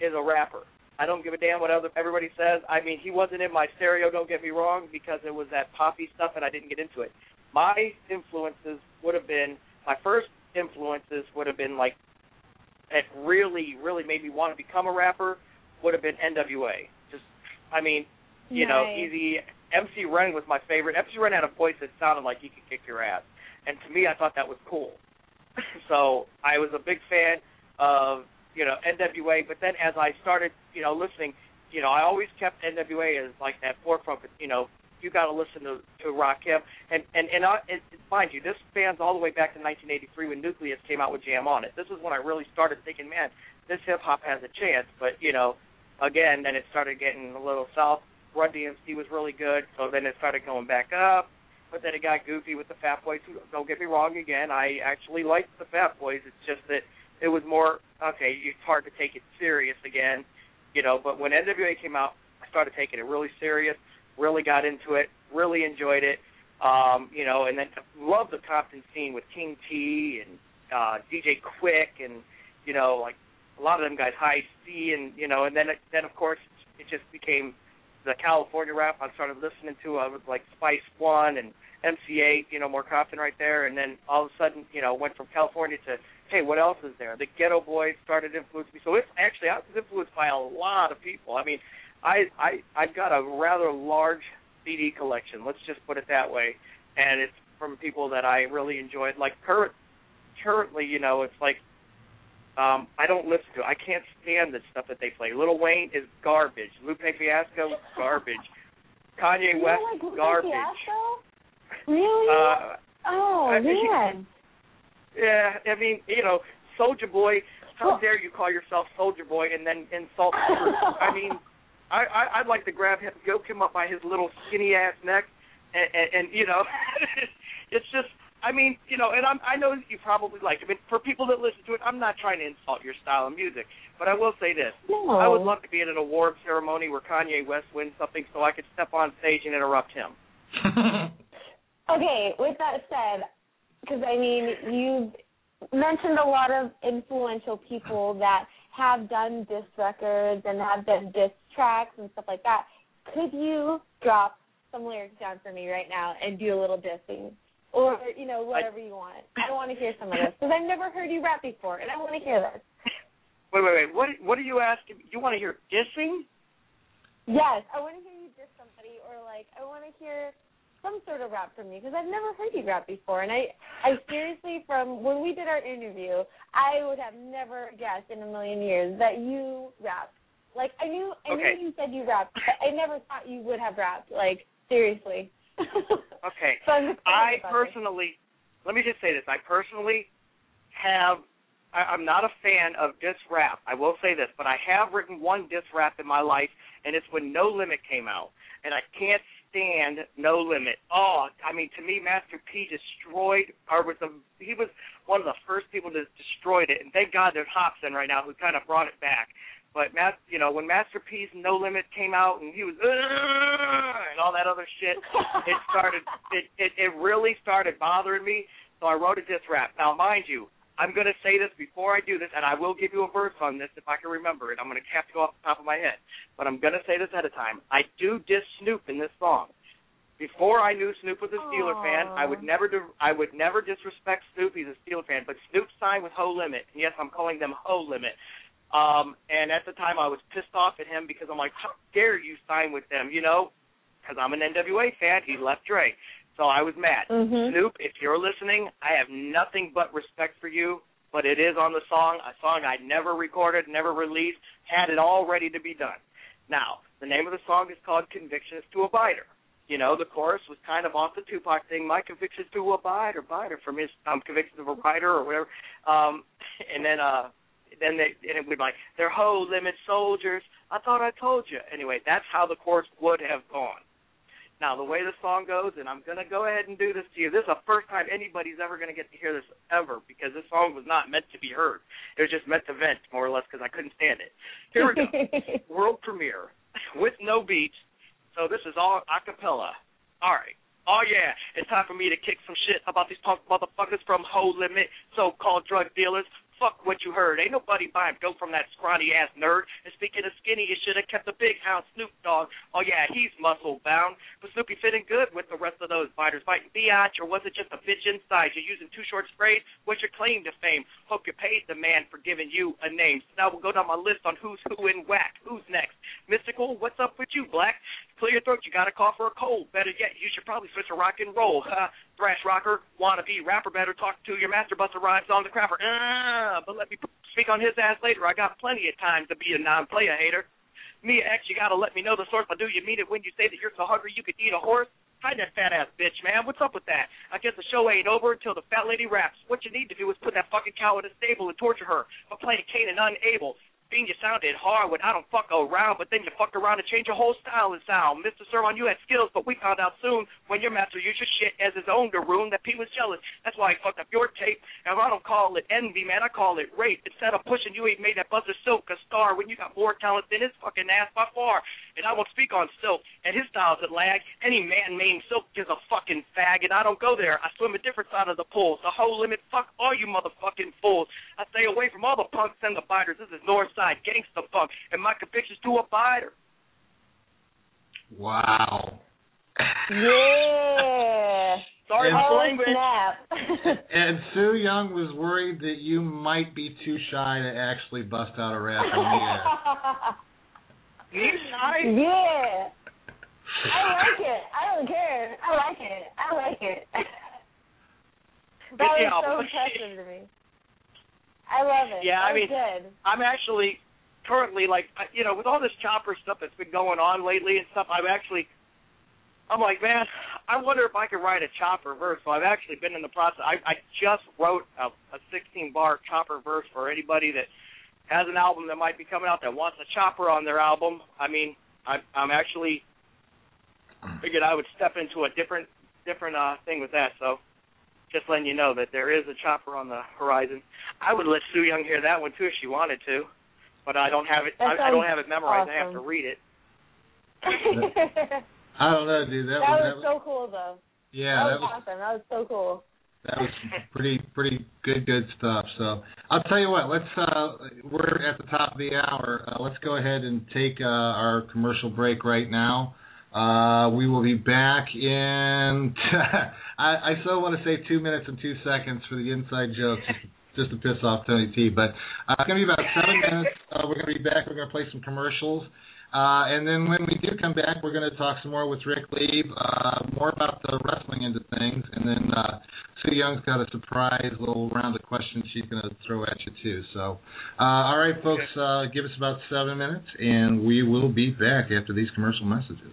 is a rapper. I don't give a damn what other everybody says. I mean, he wasn't in my stereo. Don't get me wrong, because it was that poppy stuff, and I didn't get into it. My influences would have been my first influences would have been like that really, really made me want to become a rapper would have been NWA. Just, I mean, you know, easy. MC Ren was my favorite. MC Ren had a voice that sounded like he could kick your ass, and to me, I thought that was cool. [laughs] so I was a big fan of you know NWA. But then as I started, you know, listening, you know, I always kept NWA as like that forefront. You know, you got to listen to to Rakim, and and and I, and mind you, this spans all the way back to 1983 when Newcleus came out with Jam on it. This is when I really started thinking, man, this hip hop has a chance. But you know, again, then it started getting a little south. Run DMC was really good, so then it started going back up. But then it got goofy with the Fat Boys. Don't get me wrong, again, I actually liked the Fat Boys. It's just that it was more okay. It's hard to take it serious again, you know. But when NWA came out, I started taking it really serious. Really got into it. Really enjoyed it. Um, you know, and then loved the Compton scene with King Tee and uh, DJ Quik and you know like a lot of them guys, High C and you know, and then then of course it just became the California rap I started listening to. Was like Spice One and MC Eiht, you know, more Compton right there, and then all of a sudden, you know, went from California to hey, what else is there? The Geto Boys started to influence me. So it's actually I was influenced by a lot of people. I mean, I I I've got a rather large CD collection. Let's just put it that way, and it's from people that I really enjoyed. Like current currently, you know, it's like um, I don't listen to. it. I can't stand the stuff that they play. Lil Wayne is garbage. Lupe Fiasco garbage. Kanye West don't like Lupe garbage. Fiasco? [laughs] Really? Uh, oh I mean, man. yeah, I mean, you know, Soulja Boy. How dare you call yourself Soulja Boy and then insult the? I mean, [laughs] I, I I'd like to grab him, yoke him up by his little skinny ass neck, and, and, and you know, [laughs] it's just. I mean, you know, and I'm, I know you probably like. I mean, for people that listen to it, I'm not trying to insult your style of music, but I will say this: No. I would love to be at an award ceremony where Kanye West wins something, so I could step on stage and interrupt him. [laughs] Okay, with that said, because I mean, you've mentioned a lot of influential people that have done diss records and have done diss tracks and stuff like that. Could you drop some lyrics down for me right now and do a little dissing or you know whatever you want. I want to hear some of this because I've never heard you rap before, and I want to hear this. Wait, wait, wait. What what are you asking? You want to hear dissing? Yes, I want to hear you diss somebody, or like I want to hear some sort of rap from you because I've never heard you rap before, and I I seriously from when we did our interview, I would have never guessed in a million years that you rap. Like I knew I Okay. knew you said you rapped, but I never thought you would have rapped. Like seriously. [laughs] Okay. So I personally, let me just say this. I personally have. I, I'm not a fan of diss rap. I will say this, but I have written one diss rap in my life, and it's when No Limit came out, and I can't stand No Limit. Oh, I mean, to me, Master P destroyed, or was the he was one of the first people to destroyed it, and thank God there's Hopsin right now who kind of brought it back. But Mas- you know, when Master P's No Limit came out and he was and all that other shit, [laughs] it started. It, it it really started bothering me. So I wrote a diss rap. Now, mind you, I'm going to say this before I do this, and I will give you a verse on this if I can remember it. I'm going to have to go off the top of my head, but I'm going to say this ahead of time. I do diss Snoop in this song. Before I knew Snoop was a Steeler fan, I would never do, I would never disrespect Snoop. He's a Steeler fan, but Snoop signed with Ho Limit. And yes, I'm calling them Ho Limit. Um, and at the time, I was pissed off at him because I'm like, how dare you sign with them? You know, because I'm an NWA fan. He left Dre, so I was mad. Mhm. Snoop, if you're listening, I have nothing but respect for you. But it is on the song, a song I never recorded, never released, had it all ready to be done. Now, the name of the song is called "Convictions to a Biter." You know, the chorus was kind of off the Tupac thing. My convictions to a biter, biter from his um, convictions of a writer or whatever. Um, [laughs] and then, uh, then they and it would be like they're hoe limit soldiers. I thought I told you. Anyway, that's how the chorus would have gone. Now, the way the song goes, and I'm going to go ahead and do this to you. This is the first time anybody's ever going to get to hear this ever because this song was not meant to be heard. It was just meant to vent, more or less, because I couldn't stand it. Here we go. [laughs] World premiere with no beats. So this is all a cappella. All right. Oh yeah, it's time for me to kick some shit about these punk motherfuckers from Ho Limit, so-called drug dealers. Fuck what you heard. Ain't nobody buying dope from that scrawny ass nerd. And speaking of skinny, you should have kept the big hound Snoop Dogg. Oh yeah, he's muscle bound. But Snoopy fitting good with the rest of those biters fighting biatch, or was it just a bitch inside? You're using too short sprays. What's your claim to fame? Hope you paid the man for giving you a name. So now we'll go down my list on who's who in whack. Who's next? Mystikal, what's up with you, Black? Clear your throat, you got a cough or a cold. Better yet, you should probably switch to rock and roll. Huh? Thrash rocker, wannabe rapper, better talk to your master buster rhymes on the crapper. Uh, but let me speak on his ass later. I got plenty of time to be a non-player hater. Mia X, you gotta let me know the source. But do you mean it when you say that you're so hungry you could eat a horse? Hide that fat ass bitch, man. What's up with that? I guess the show ain't over until the fat lady raps. What you need to do is put that fucking cow in a stable and torture her for playing Cain and unable. Being you sounded hard when I don't fuck around, but then you fuck around and change your whole style and sound. Mr. Serv-On, you had skills, but we found out soon when your master used your shit as his own ruin that P was jealous. That's why he fucked up your tape. And I don't call it envy, man. I call it rape. Instead of pushing you, he made that Buster Silkk a star when you got more talent than his fucking ass by far. And I won't speak on Silkk and his styles that lag. Any man named Silkk is a fucking fag, and I don't go there. I swim a different side of the pool. The whole limit, fuck all you motherfucking fools. I stay away from all the punks and the biters. This is Northside gangsta punk, and my convictions to a biter. Wow. Yeah. [laughs] Sorry And- for Oh language. snap. [laughs] And Sue Young was worried that you might be too shy to actually bust out a rap on the air. [laughs] You shy? yeah. I like it. I don't care. I like it. I like it. [laughs] that was so impressive to me. I love it. Yeah, I that was mean- good. I'm actually currently like you know with all this chopper stuff that's been going on lately and stuff. I'm actually I'm like man, I wonder if I could write a chopper verse. So I've actually been in the process. I, I just wrote a, a 16 bar chopper verse for anybody that has an album that might be coming out that wants a chopper on their album. I mean, I, I'm actually figured I would step into a different different uh thing with that. So just letting you know that there is a chopper on the horizon. I would let Sue Young hear that one too if she wanted to, but I don't have it. I, I don't have it memorized. I have to read it. [laughs] [laughs] I don't know, dude. That, was was, that was so cool, though. yeah, that that was was awesome. That was so cool. That was pretty pretty good good stuff. So I'll tell you what. Let's uh we're at the top of the hour. Uh, let's go ahead and take uh, our commercial break right now. Uh, we will be back in. [laughs] I, I so want to say two minutes and two seconds for the inside jokes, just, just to piss off Tony T. But uh, it's going to be about seven minutes. Uh, we're going to be back. We're going to play some commercials. Uh, and then when we do come back, we're going to talk some more with Rick Lieb, uh, more about the wrestling end of things. And then uh, Sue Young's got a surprise little round of questions she's going to throw at you, too. So, uh, all right, folks, uh, give us about seven minutes, and we will be back after these commercial messages.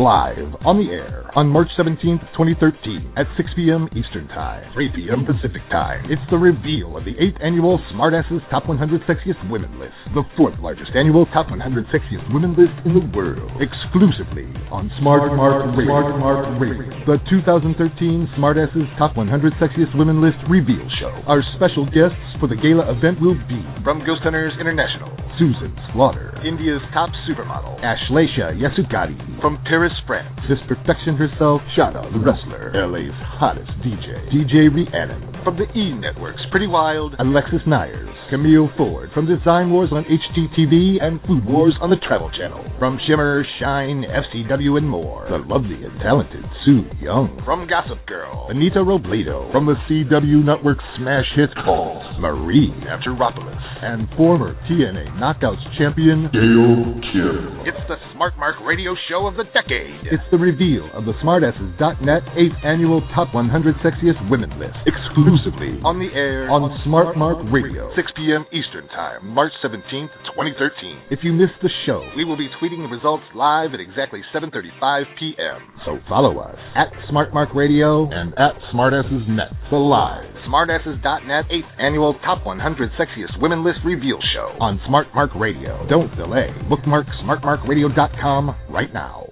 Live on the air on March 17th, 2013 at 6 p.m. Eastern Time, 3 p.m. Pacific Time. It's the reveal of the 8th annual Smartasses Top 100 Sexiest Women List, the fourth largest annual Top 100 Sexiest Women List in the world, exclusively on Smart, Mark Radio. Smart Mark Radio. The 2013 Smartasses Top 100 Sexiest Women List reveal show. Our special guests for the gala event will be from Ghost Hunters International, Susan Slaughter, India's top supermodel, Ashlesha Yasukari, from Paris, France, Miss Perfection herself, Shada the wrestler, LA's hottest DJ, DJ Rhiannon, from the E Network's Pretty Wild, Alexis Neiers, Camille Ford, from Design Wars on HGTV and Food Wars on the Travel Channel, from Shimmer, Shine, FCW, and more, the lovely and talented Sue Young, from Gossip Girl, Anita Robledo, from the CW Network smash hit Balls, Marie Avgeropoulos, and former TNA Knockouts champion, Gail Kim. It's the Smart Mark Radio Show of the decade. It's the reveal of the SmartAsses.net 8th Annual Top 100 Sexiest Women List, exclusively on the air on Smart Mark Radio, 6 p.m. Eastern Time, March 17th, 2013. If you missed the show, we will be tweeting the results live at exactly 7:35 p.m. So follow us at Smart Mark Radio and at SmartassesNet. the live SmartAsses.net 8th Annual Top 100 Sexiest Women List Reveal Show on Smart Mark Radio. Don't delay. Bookmark smartmarkradio.com right now.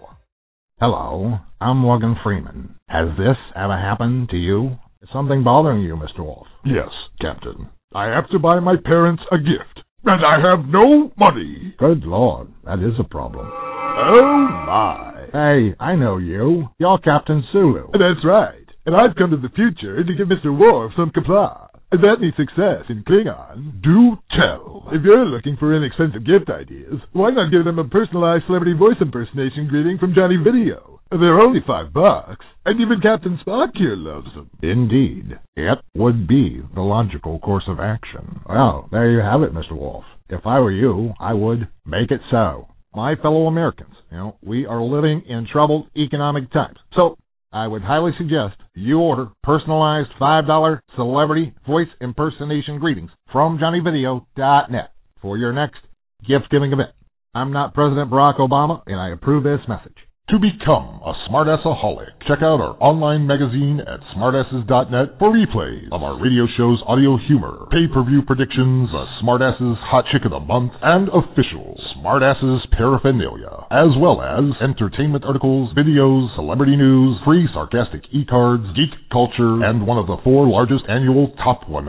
Hello, I'm Morgan Freeman. Has this ever happened to you? Is something bothering you, Mr. Worf? Yes, Captain. I have to buy my parents a gift, and I have no money. Good Lord, that is a problem. Oh, my. Hey, I know you. You're Captain Sulu. That's right. And I've come to the future to give Mr. Worf some Qapla'. That means success in Klingon. Do tell. If you're looking for inexpensive gift ideas, why not give them a personalized celebrity voice impersonation greeting from Johnny Video? They're only five bucks, and even Captain Spock here loves them. Indeed. It would be the logical course of action. Well, there you have it, Mr. Worf. If I were you, I would make it so. My fellow Americans, you know, we are living in troubled economic times. So, I would highly suggest you order personalized $5 celebrity voice impersonation greetings from JohnnyVideo.net for your next gift giving event. I'm not President Barack Obama, and I approve this message. To become a smartassaholic, check out our online magazine at smartasses.net for replays of our radio show's audio humor, pay-per-view predictions, the Smartasses Hot Chick of the Month, and official Smartasses paraphernalia, as well as entertainment articles, videos, celebrity news, free sarcastic e-cards, geek culture, and one of the four largest annual top 100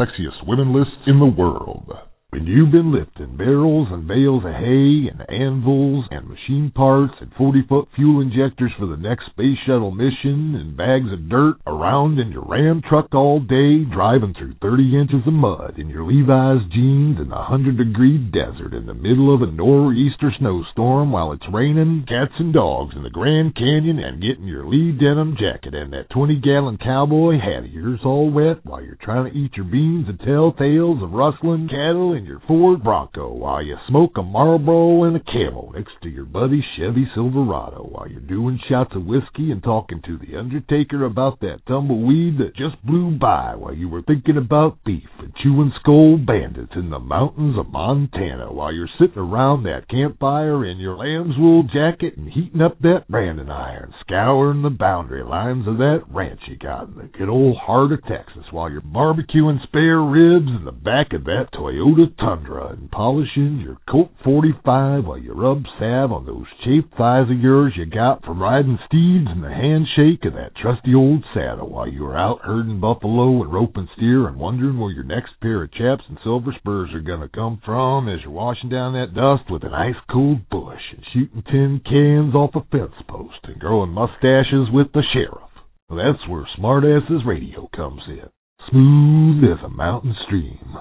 sexiest women lists in the world. When you've been lifting barrels and bales of hay and anvils and machine parts and 40 foot fuel injectors for the next space shuttle mission and bags of dirt around in your Ram truck all day, driving through 30 inches of mud in your Levi's jeans in the 100 degree desert in the middle of a nor'easter snowstorm while it's raining cats and dogs in the Grand Canyon and getting your Lee denim jacket and that 20 gallon cowboy hat of yours all wet while you're trying to eat your beans and tell tales of rustling cattle in your Ford Bronco while you smoke a Marlboro and a Camel next to your buddy Chevy Silverado while you're doing shots of whiskey and talking to the Undertaker about that tumbleweed that just blew by while you were thinking about beef and chewing Skoal Bandits in the mountains of Montana while you're sitting around that campfire in your lamb's wool jacket and heating up that branding iron, scouring the boundary lines of that ranch you got in the good old heart of Texas while you're barbecuing spare ribs in the back of that Toyota Tundra and polishing your Colt 45 while you rub salve on those chafed thighs of yours you got from riding steeds and the handshake of that trusty old saddle while you were out herding buffalo and roping steer and wondering where your next pair of chaps and silver spurs are going to come from as you're washing down that dust with an ice cold Busch and shooting tin cans off a fence post and growing mustaches with the sheriff. That's where Smartasses Radio comes in. Smooth as a mountain stream.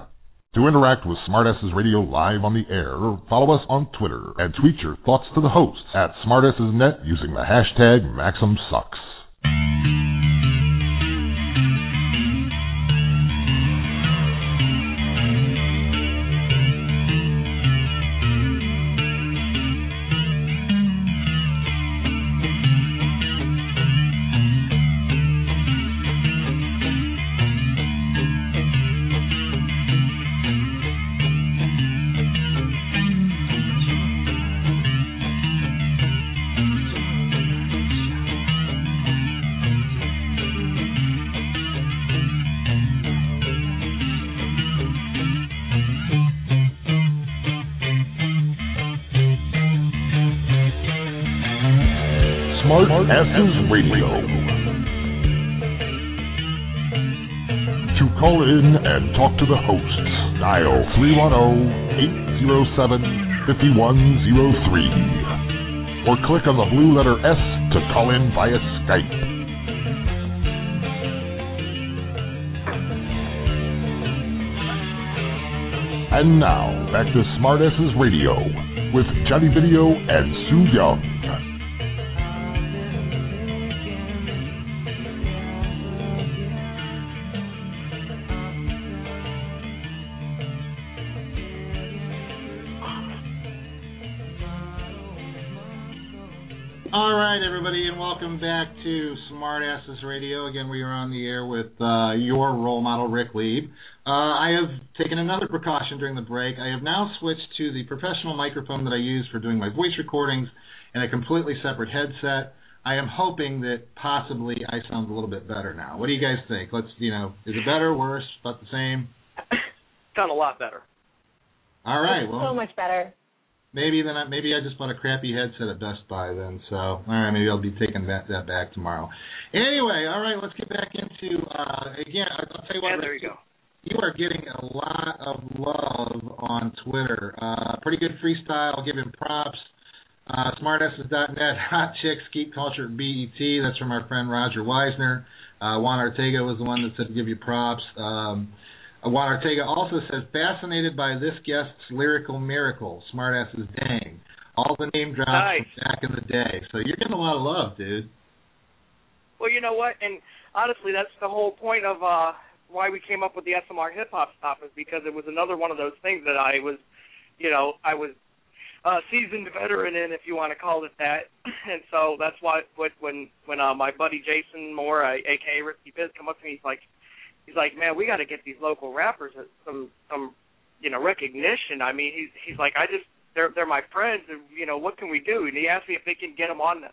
To interact with Smartasses Radio live on the air, follow us on Twitter and tweet your thoughts to the hosts at SmartassesNet using the hashtag MaximSucks. And talk to the hosts, dial 310-807-5103 or click on the blue letter S to call in via Skype. And now, back to Smartasses Radio with Johnny Video and Sue Young. Everybody, and welcome back to Smartasses Radio. Again, we are on the air with uh, your role model, Rick Lieb. Uh, I have taken another precaution during the break. I have now switched to the professional microphone that I use for doing my voice recordings and a completely separate headset. I am hoping that possibly I sound a little bit better now. What do you guys think? Let's, you know, is it better, worse, about the same? [laughs] Sound a lot better. All right, well, so much better. Maybe then I, maybe I just bought a crappy headset at Best Buy then. So all right, maybe I'll be taking that that back tomorrow. Anyway, all right, let's get back into uh again. I'll tell you what. Yeah, there you go. You are getting a lot of love on Twitter. Uh, pretty good freestyle. Him props. Uh, smartasses.net, Hot Chicks, Geek Culture, BET. That's from our friend Roger Weisner. Uh, Juan Ortega was the one that said to give you props. Um, Juan Ortega also says, fascinated by this guest's lyrical miracle. Smartasses, dang. All the name drops Nice. from back in the day. So you're getting a lot of love, dude. Well, you know what? And honestly, that's the whole point of uh why we came up with the SMR hip hop stuff is because it was another one of those things that I was, you know, I was a seasoned veteran in, if you want to call it that. [clears throat] And so that's why what when when uh, my buddy Jason Moore, uh, aka Risky Biz, come up to me, he's like, he's like, man, we got to get these local rappers some some you know recognition. I mean, he's he's like, I just they're they're my friends, and you know what can we do? And he asked me if they can get them on the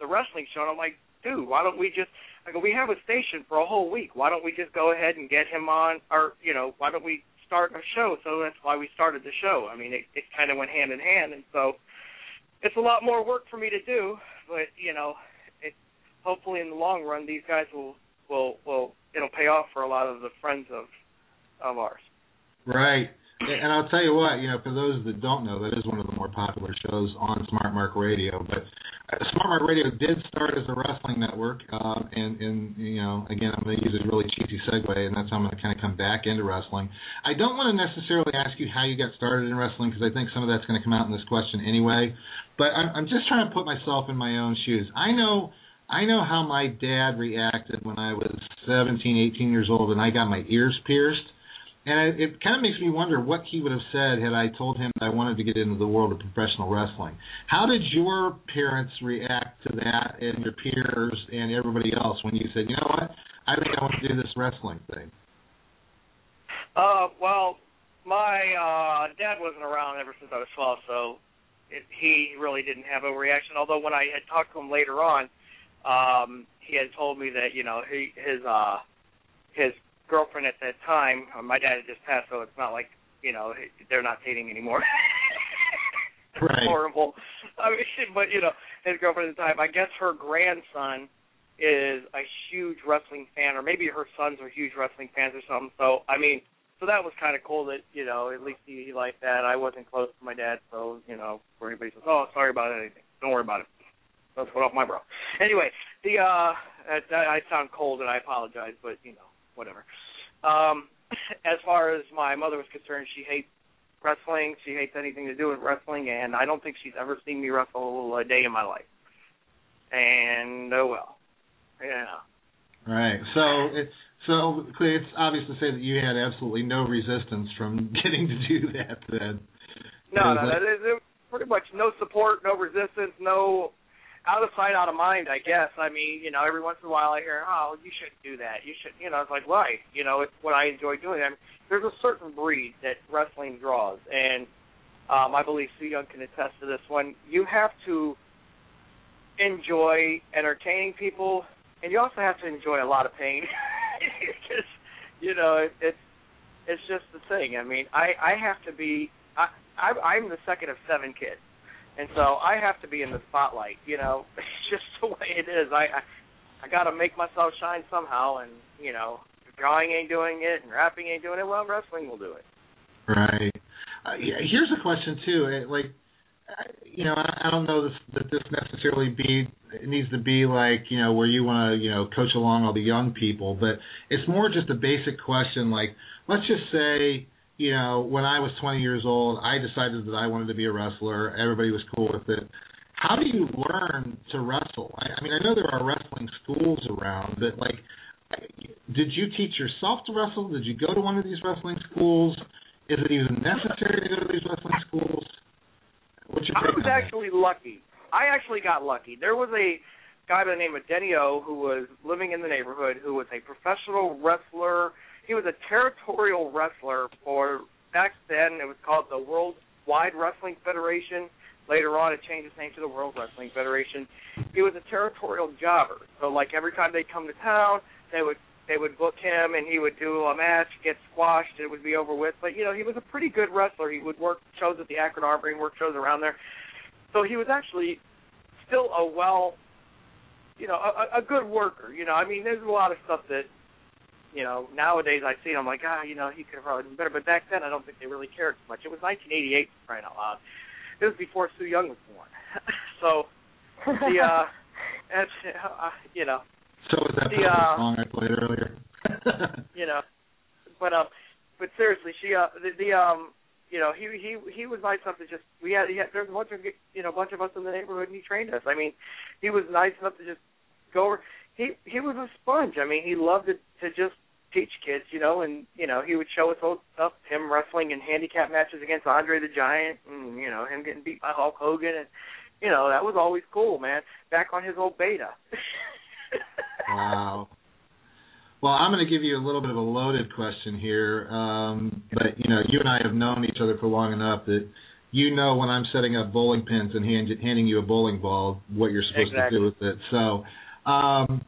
the wrestling show, and I'm like, dude, why don't we just? I go, we have a station for a whole week. Why don't we just go ahead and get him on, or you know, why don't we start a show? So that's why we started the show. I mean, it it kind of went hand in hand, and so it's a lot more work for me to do, but you know, it hopefully in the long run these guys will will will it'll pay off for a lot of the friends of of ours. Right. And I'll tell you what, you know, for those that don't know, that is one of the more popular shows on Smart Mark Radio. But uh, Smart Mark Radio did start as a wrestling network, uh, and, and you know, again, I'm going to use a really cheesy segue, and that's how I'm going to kind of come back into wrestling. I don't want to necessarily ask you how you got started in wrestling because I think some of that's going to come out in this question anyway. But I'm, I'm just trying to put myself in my own shoes. I know. I know how my dad reacted when I was 17, 18 years old and I got my ears pierced And it, it kind of makes me wonder what he would have said had I told him that I wanted to get into the world of professional wrestling. How did your parents react to that, and your peers, and everybody else when you said, you know what, I think I want to do this wrestling thing? Uh, well, my uh dad wasn't around ever since I was 12, so it, he really didn't have a reaction. Although when I had talked to him later on, um, he had told me that you know he his uh his girlfriend at that time. Uh, my dad had just passed, so it's not like you know they're not dating anymore. [laughs] right. Horrible. I mean, [laughs] but you know his girlfriend at the time. I guess her grandson is a huge wrestling fan, or maybe her sons are huge wrestling fans or something. So I mean, so that was kind of cool that you know at least he, he liked that. I wasn't close to my dad, so you know, where anybody says, "Oh, sorry about anything," don't worry about it. Let's put off my bro. Anyway, the uh, I, I sound cold and I apologize, but you know, whatever. Um, [clears throat] as far as my mother was concerned, she hates wrestling. She hates anything to do with wrestling, and I don't think she's ever seen me wrestle a day in my life. And oh well, yeah. Right. So it's so it's obvious to say that you had absolutely no resistance from [laughs] getting to do that. Then. No, no, that, there, pretty much no support, no resistance, no out of sight, out of mind. I guess. I mean, you know, every once in a while I hear, "Oh, you shouldn't do that. You should." You know, it's like, why? You know, it's what I enjoy doing. I mean, there's a certain breed that wrestling draws, and um, I believe Sue Young can attest to this one. You have to enjoy entertaining people, and you also have to enjoy a lot of pain. [laughs] because you know it, it's it's just the thing. I mean, I I have to be I, I I'm the second of seven kids, and so I have to be in the spotlight. You know, [laughs] it's just the way it is. I I, I got to make myself shine somehow, and you know, drawing ain't doing it and rapping ain't doing it, well, wrestling will do it. Right. Uh, here's a question too. Like, you know, I, I don't know this, that this necessarily be it needs to be like you know where you want to you know coach along all the young people, but it's more just a basic question. Like, let's just say you know when I was 20 years old, I decided that I wanted to be a wrestler. Everybody was cool with it. How do you learn to wrestle? I, I mean, I know there are wrestling schools around, but like, did you teach yourself to wrestle? Did you go to one of these wrestling schools? Is it even necessary to go to these wrestling schools? What's your I was on that? actually lucky. I actually got lucky. There was a guy by the name of Denny O who was living in the neighborhood who was a professional wrestler. He was a territorial wrestler for back then it was called the World Wide Wrestling Federation. Later on it changed its name to the World Wrestling Federation. He was a territorial jobber. So like every time they'd come to town, they would they would book him and he would do a match, get squashed, it would be over with. But you know, he was a pretty good wrestler. He would work shows at the Akron Armory and work shows around there. So he was actually still a well, you know, a, a good worker. You know, I mean, there's a lot of stuff that, you know, nowadays I see. I'm like, ah, you know, he could have probably done better. But back then, I don't think they really cared so much. It was 1988, for crying out loud. It was before Sue Young was born. [laughs] so the, uh, [laughs] and, uh, you know, So is that the, the uh, song I played earlier? [laughs] you know, but um, but seriously, she uh, the, the um, you know, he he he was nice enough to just we had he had there's a bunch of you know a bunch of us in the neighborhood and he trained us. I mean, he was nice enough to just go over. He he was a sponge. I mean, he loved to to just teach kids, you know, and you know he would show us old stuff, him wrestling in handicap matches against Andre the Giant, and you know him getting beat by Hulk Hogan, and you know that was always cool, man. Back on his old beta. [laughs] Wow. Well, I'm going to give you a little bit of a loaded question here, um, but you know, you and I have known each other for long enough that you know when I'm setting up bowling pins and hand, handing you a bowling ball, what you're supposed Exactly. to do with it. So, um,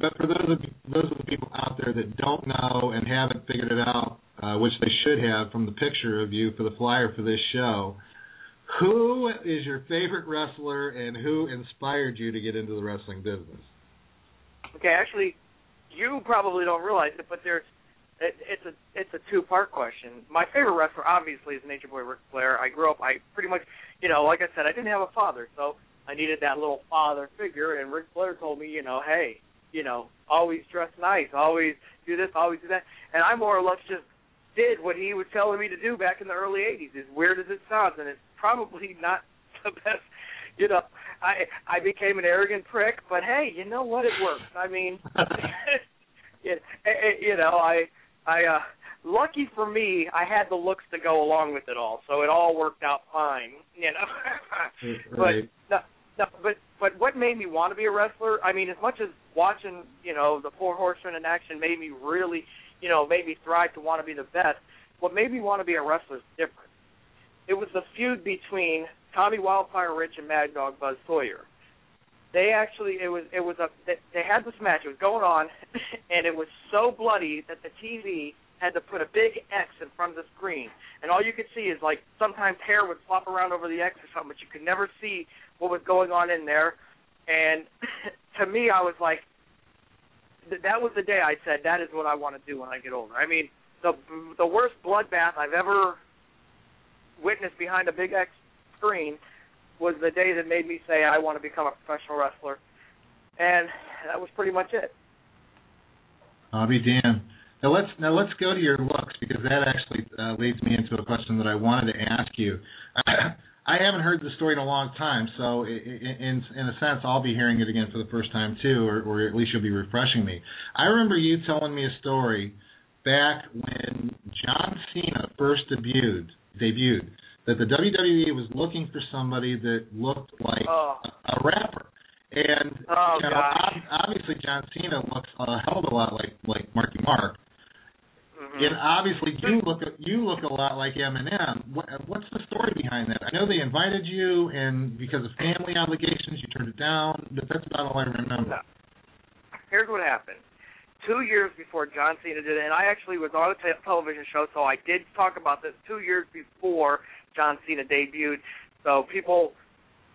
but for those of those of the people out there that don't know and haven't figured it out, uh, which they should have from the picture of you for the flyer for this show, who is your favorite wrestler and who inspired you to get into the wrestling business? Okay, actually, you probably don't realize it, but there's it, it's a it's a two part question. My favorite wrestler obviously is Nature Boy Ric Flair. I grew up, I pretty much, you know, like I said, I didn't have a father, so I needed that little father figure. And Ric Flair told me, you know, hey, you know, always dress nice, always do this, always do that, and I more or less just did what he was telling me to do back in the early '80s. As weird as it sounds, and it's probably [laughs] not the best. You know, I I became an arrogant prick, but hey, you know what? It works. I mean, [laughs] [laughs] you, you know, I I uh lucky for me, I had the looks to go along with it all, so it all worked out fine. You know, Right. but no, no, but but what made me want to be a wrestler? I mean, as much as watching, you know, the Four Horsemen in action made me really, you know, made me thrive to want to be the best. What made me want to be a wrestler is different. It was the feud between Tommy Wildfire Rich and Mad Dog Buzz Sawyer. They actually, it was, it was a, they, they had this match. It was going on, [laughs] and it was so bloody that the TV had to put a big X in front of the screen, and all you could see is like sometimes hair would flop around over the X or something, but you could never see what was going on in there. And [laughs] to me, I was like, th- that was the day I said that is what I want to do when I get older. I mean, the the worst bloodbath I've ever witnessed behind a big X screen was the day that made me say I want to become a professional wrestler, and that was pretty much it. Be damned. Now let's now let's go to your looks because that actually uh, leads me into a question that I wanted to ask you. [clears throat] I haven't heard the story in a long time, so in in a sense, I'll be hearing it again for the first time too, or, or at least you'll be refreshing me. I remember you telling me a story back when John Cena first debuted debuted that the WWE was looking for somebody that looked like Oh. a, a rapper. And Oh, you know, obviously John Cena looks a hell of a lot like like Marky Mark. And mm-hmm. obviously you look you look a lot like Eminem. What, what's the story behind that? I know they invited you, and because of family obligations, you turned it down. But that's about all I remember. No. Here's what happened. Two years before John Cena did it, and I actually was on a te- television show, so I did talk about this two years before John Cena debuted. So people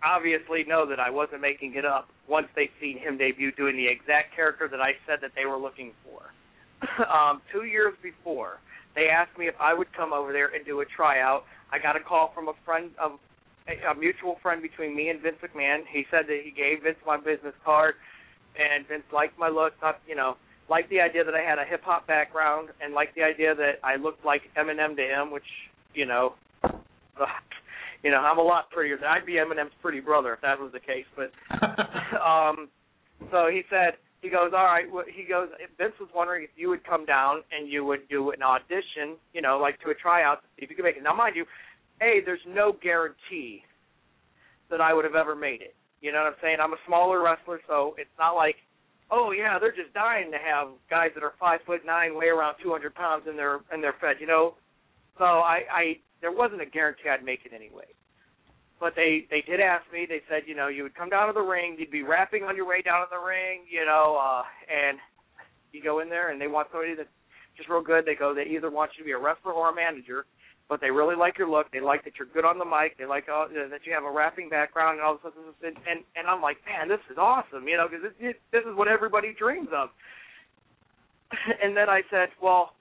obviously know that I wasn't making it up once they seen him debut doing the exact character that I said that they were looking for. [laughs] um, two years before, they asked me if I would come over there and do a tryout. I got a call from a friend of a, a mutual friend between me and Vince McMahon. He said that he gave Vince my business card, and Vince liked my look. Not you know liked the idea that I had a hip hop background, and liked the idea that I looked like Eminem to him, which you know, [laughs] you know I'm a lot prettier. I'd be Eminem's pretty brother if that was the case. But [laughs] um, so he said he goes all right. Well, he goes Vince was wondering if you would come down and you would do an audition, you know, like to a tryout to see if you could make it. Now, mind you, a there's no guarantee that I would have ever made it. You know what I'm saying? I'm a smaller wrestler, so it's not like, oh yeah, they're just dying to have guys that are five foot nine, weigh around 200 pounds, and they're and they're fed. You know, so I, I there wasn't a guarantee I'd make it anyway. But they they did ask me. They said, you know, you would come down to the ring, you'd be rapping on your way down to the ring, you know, uh, and you go in there and they want somebody that's just real good. They go, they either want you to be a wrestler or a manager but they really like your look. They like that you're good on the mic. They like uh, that you have a rapping background and all this. And and, and I'm like, man, this is awesome, you know, because this, this is what everybody dreams of. [laughs] And then I said, well,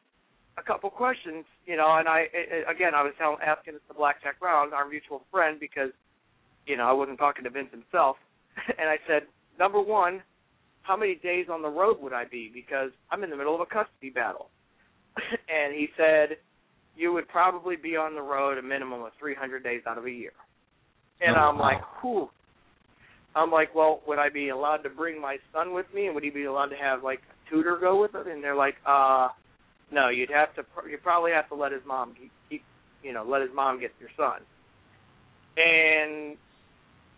a couple questions, you know, and I I- again I was telling, asking the Blackjack Brown, our mutual friend, because you know I wasn't talking to Vince himself, [laughs] and I said, number one, how many days on the road would I be? Because I'm in the middle of a custody battle. [laughs] and he said you would probably be on the road a minimum of 300 days out of a year. And Oh, I'm wow. like, whew. I'm like, well, would I be allowed to bring my son with me, and would he be allowed to have like a tutor go with him? And they're like, uh, no, you'd have to, you probably have to let his mom keep, keep, you know, let his mom get your son. And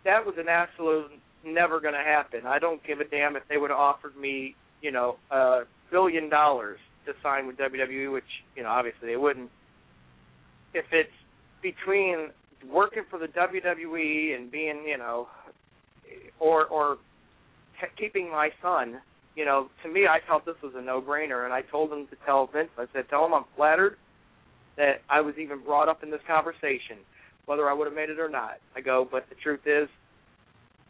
that was an absolute never going to happen. I don't give a damn if they would have offered me, you know, a billion dollars to sign with WWE, which you know obviously they wouldn't. If it's between working for the WWE and being, you know, or or keeping my son, you know, to me I felt this was a no-brainer, and I told him to tell Vince. I said, tell him I'm flattered that I was even brought up in this conversation, whether I would have made it or not. I go, but the truth is,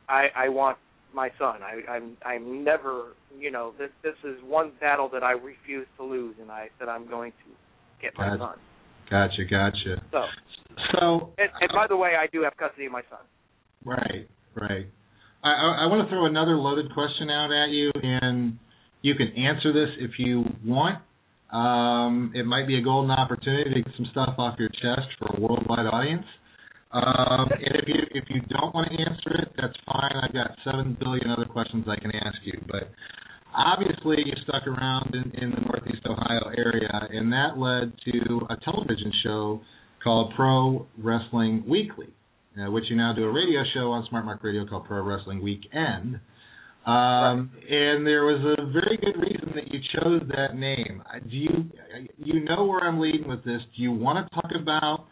I I want my son. I I'm I'm never, you know, this this is one battle that I refuse to lose, and I said I'm going to get my Got- son. Gotcha, gotcha. So, So, and, and by the way, I do have custody of my son. right, right. I, I, I want to throw another loaded question out at you, and you can answer this if you want. Um, it might be a golden opportunity to get some stuff off your chest for a worldwide audience. Um, and if you if you don't want to answer it, that's fine. I've got seven billion other questions I can ask you. But obviously you stuck around in, in the Northeast Ohio area, and that led to a television show called Pro Wrestling Weekly, uh, which you now do a radio show on Smart Mark Radio called Pro Wrestling Weekend. Um, and there was a very good reason that you chose that name. Uh, Do you you know where I'm leading with this? Do you want to talk about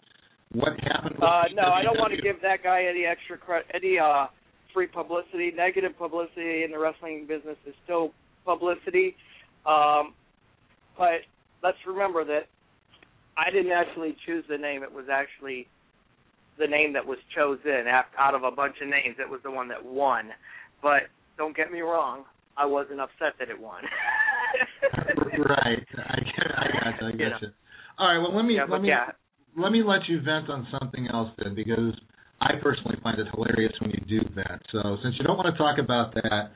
what happened? With Uh, no, I don't want to give that guy any extra credit, any uh, free publicity. Negative publicity in the wrestling business is still publicity. Um, but let's remember that I didn't actually choose the name. It was actually the name that was chosen out of a bunch of names. It was the one that won. But don't get me wrong, I wasn't upset that it won. [laughs] right. I get. I got. You, I get You know. you. All right. Well, let me Yeah, let me yeah. let me let you vent on something else then, because I personally find it hilarious when you do that. So since you don't want to talk about that,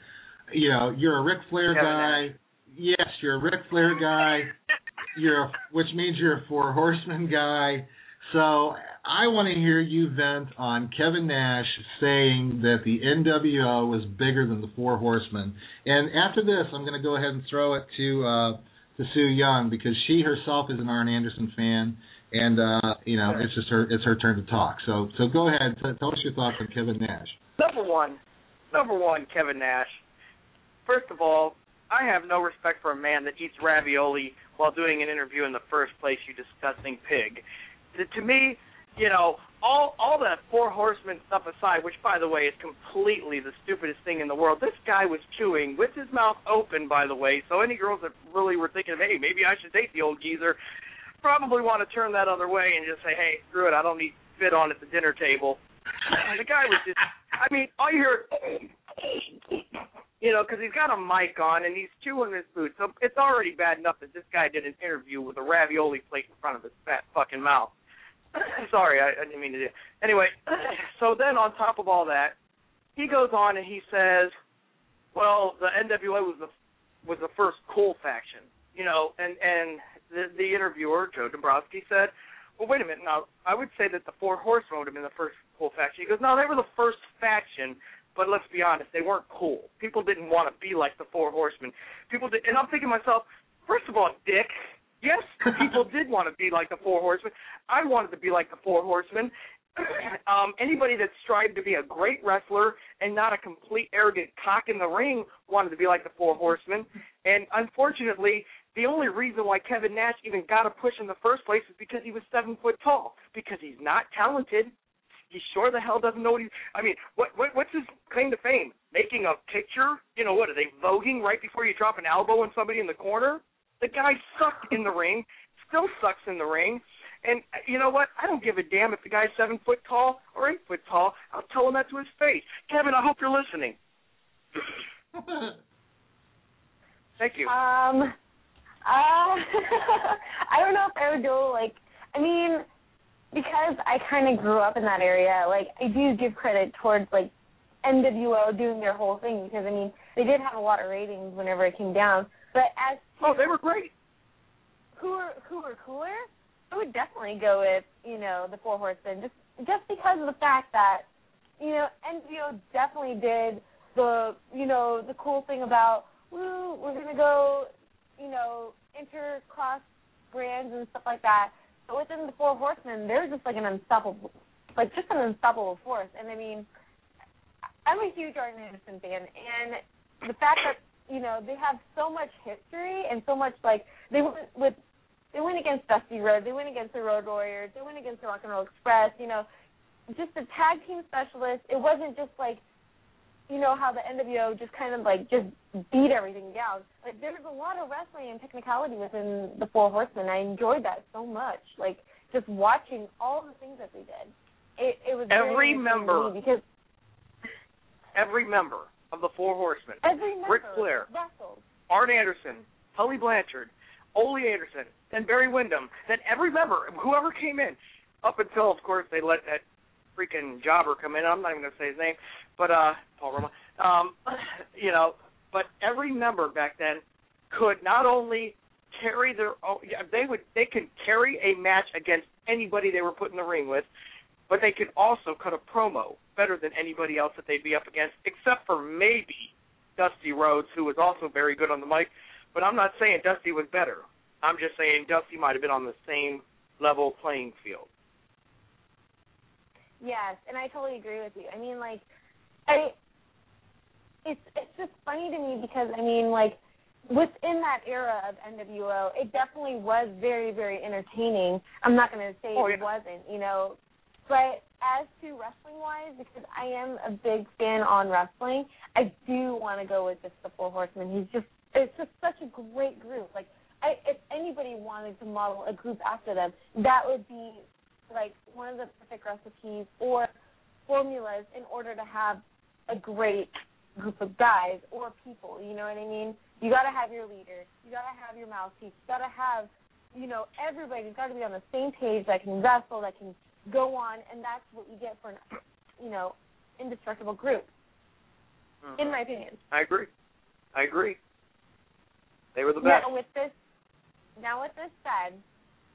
you know, you're a Ric Flair guy. Yes, you're a Ric Flair guy. You're a, which means you're a Four Horsemen guy. So I want to hear you vent on Kevin Nash saying that the NWO was bigger than the Four Horsemen. And after this, I'm going to go ahead and throw it to uh, to Sue Young because she herself is an Arn Anderson fan, and uh, you know it's just her it's her turn to talk. So so go ahead, tell us your thoughts on Kevin Nash. Number one, number one, Kevin Nash. First of all, I have no respect for a man that eats ravioli while doing an interview in the first place. You disgusting pig. To, me, you know, all all that four horsemen stuff aside, which by the way is completely the stupidest thing in the world. This guy was chewing with his mouth open, by the way. So any girls that really were thinking of, hey, maybe I should date the old geezer, probably want to turn that other way and just say, hey, screw it, I don't need fit on at the dinner table. The guy was just, I mean, all you hear, you know, because he's got a mic on and he's chewing his food. So it's already bad enough that this guy did an interview with a ravioli plate in front of his fat fucking mouth. [laughs] Sorry, I, I didn't mean to do. Anyway, [clears throat] so then on top of all that, he goes on and he says, "Well, the NWA was the was the first cool faction, you know," and and the the interviewer Joe Dombrowski said, "Well, wait a minute. Now, I would say that the Four Horsemen would have been the first cool faction." He goes, "No, they were the first faction." But let's be honest, they weren't cool. People didn't want to be like the Four Horsemen. People did, and I'm thinking to myself, first of all, Dick, yes, people did want to be like the Four Horsemen. I wanted to be like the Four Horsemen. [clears throat] um, anybody that strived to be a great wrestler and not a complete arrogant cock in the ring wanted to be like the Four Horsemen. And unfortunately, the only reason why Kevin Nash even got a push in the first place is because he was seven foot tall. Because he's not talented. He sure the hell doesn't know what he. I mean, what, what what's his claim to fame? Making a picture? You know what? Are they voguing right before you drop an elbow on somebody in the corner? The guy sucked in the ring. Still sucks in the ring. And uh, you know what? I don't give a damn if the guy's seven foot tall or eight foot tall. I'll tell him that to his face. Kevin, I hope you're listening. [laughs] Thank you. Um, uh, [laughs] I don't know if I would go like. I mean, because I kind of grew up in that area. Like, I do give credit towards like NWO doing their whole thing because I mean they did have a lot of ratings whenever it came down. But as oh, they were great. Who were who were cooler? I would definitely go with you know the Four Horsemen just just because of the fact that you know NWO definitely did the you know the cool thing about woo we're gonna go you know intercross brands and stuff like that. But within the Four Horsemen, they're just like an unstoppable, like just an unstoppable force. And I mean, I'm a huge Arn Anderson fan, and the fact that you know they have so much history and so much like they went with they went against Dusty Rhodes, they went against the Road Warriors, they went against the Rock and Roll Express. You know, just the tag team specialist. It wasn't just like you know how the NWO just kind of like just beat everything down. Like there's a lot of wrestling and technicality within the Four Horsemen. I enjoyed that so much. Like just watching all the things that they did. It it was Every member because Every member of the Four Horsemen, every member Ric Flair, wrestled. Arn Anderson, Tully Blanchard, Ole Anderson, then Barry Windham, then every member, whoever came in, up until of course they let that freaking jobber come in. I'm not even gonna say his name, but uh, Paul Roma. Um, [laughs] you know, but every member back then could not only carry their own, they would they could carry a match against anybody they were put in the ring with, but they could also cut a promo better than anybody else that they'd be up against, except for maybe Dusty Rhodes, who was also very good on the mic. But I'm not saying Dusty was better. I'm just saying Dusty might have been on the same level playing field. Yes, and I totally agree with you. I mean, like, I, it's it's just funny to me because I mean, like, within that era of NWO, it definitely was very very entertaining. I'm not going to say Oh, it wasn't, you know, but as to wrestling wise, because I am a big fan on wrestling, I do want to go with just the Four Horsemen. He's just it's just such a great group. Like, I, if anybody wanted to model a group after them, that would be like one of the perfect recipes or formulas in order to have a great group of guys or people. You know what I mean? You got to have your leader. You got to have your mouthpiece. You got to have, you know, everybody's got to be on the same page that can wrestle, that can go on, and that's what you get for an, you know, indestructible group, in mm-hmm. my opinion. I agree. I agree. They were the best. Now with this, now with this said,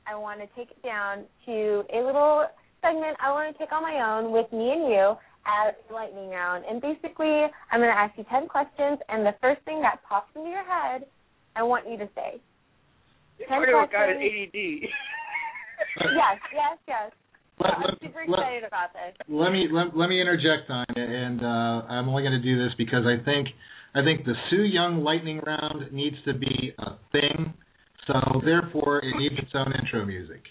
I want to take it down to a little segment I want to take on my own with me and you as lightning round. And basically, I'm going to ask you ten questions, and the first thing that pops into your head, I want you to say. You're talking about a guy with questions. ADD. yes, yes, yes. Let- I'm let- super let- about this. let me let, let me interject on it, and uh, I'm only going to do this because I think I think the Sue Young lightning round needs to be a thing. So therefore, it needs its own intro music.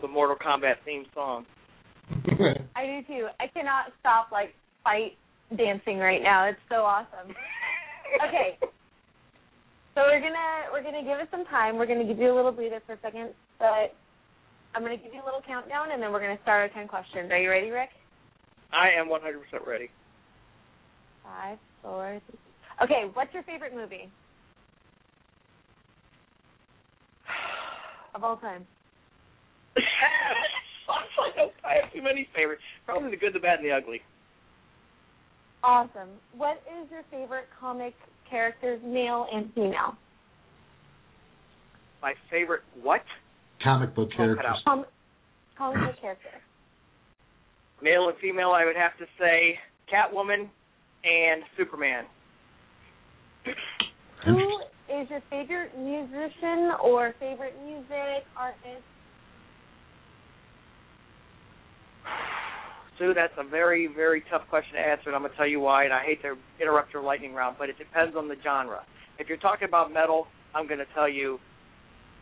The Mortal Kombat theme song. [laughs] I do too. I cannot stop like fight dancing right now. It's so awesome. okay. So we're gonna we're gonna give it some time. We're gonna give you a little breather for a second, but I'm gonna give you a little countdown and then we're gonna start our ten questions. Are you ready, Rick? I am 100% ready. Five, four, three. Okay, what's your favorite movie? [sighs] Of all time. I don't- I have too many favorites. Probably the good, the bad, and the ugly. Awesome. What is your favorite comic characters, male and female? My favorite what? Comic book characters. Com- comic book character. Male and female, I would have to say Catwoman and Superman. Who is your favorite musician or favorite music artist? Sue, that's a very, very tough question to answer, and I'm going to tell you why, and I hate to interrupt your lightning round, but it depends on the genre. If you're talking about metal, I'm going to tell you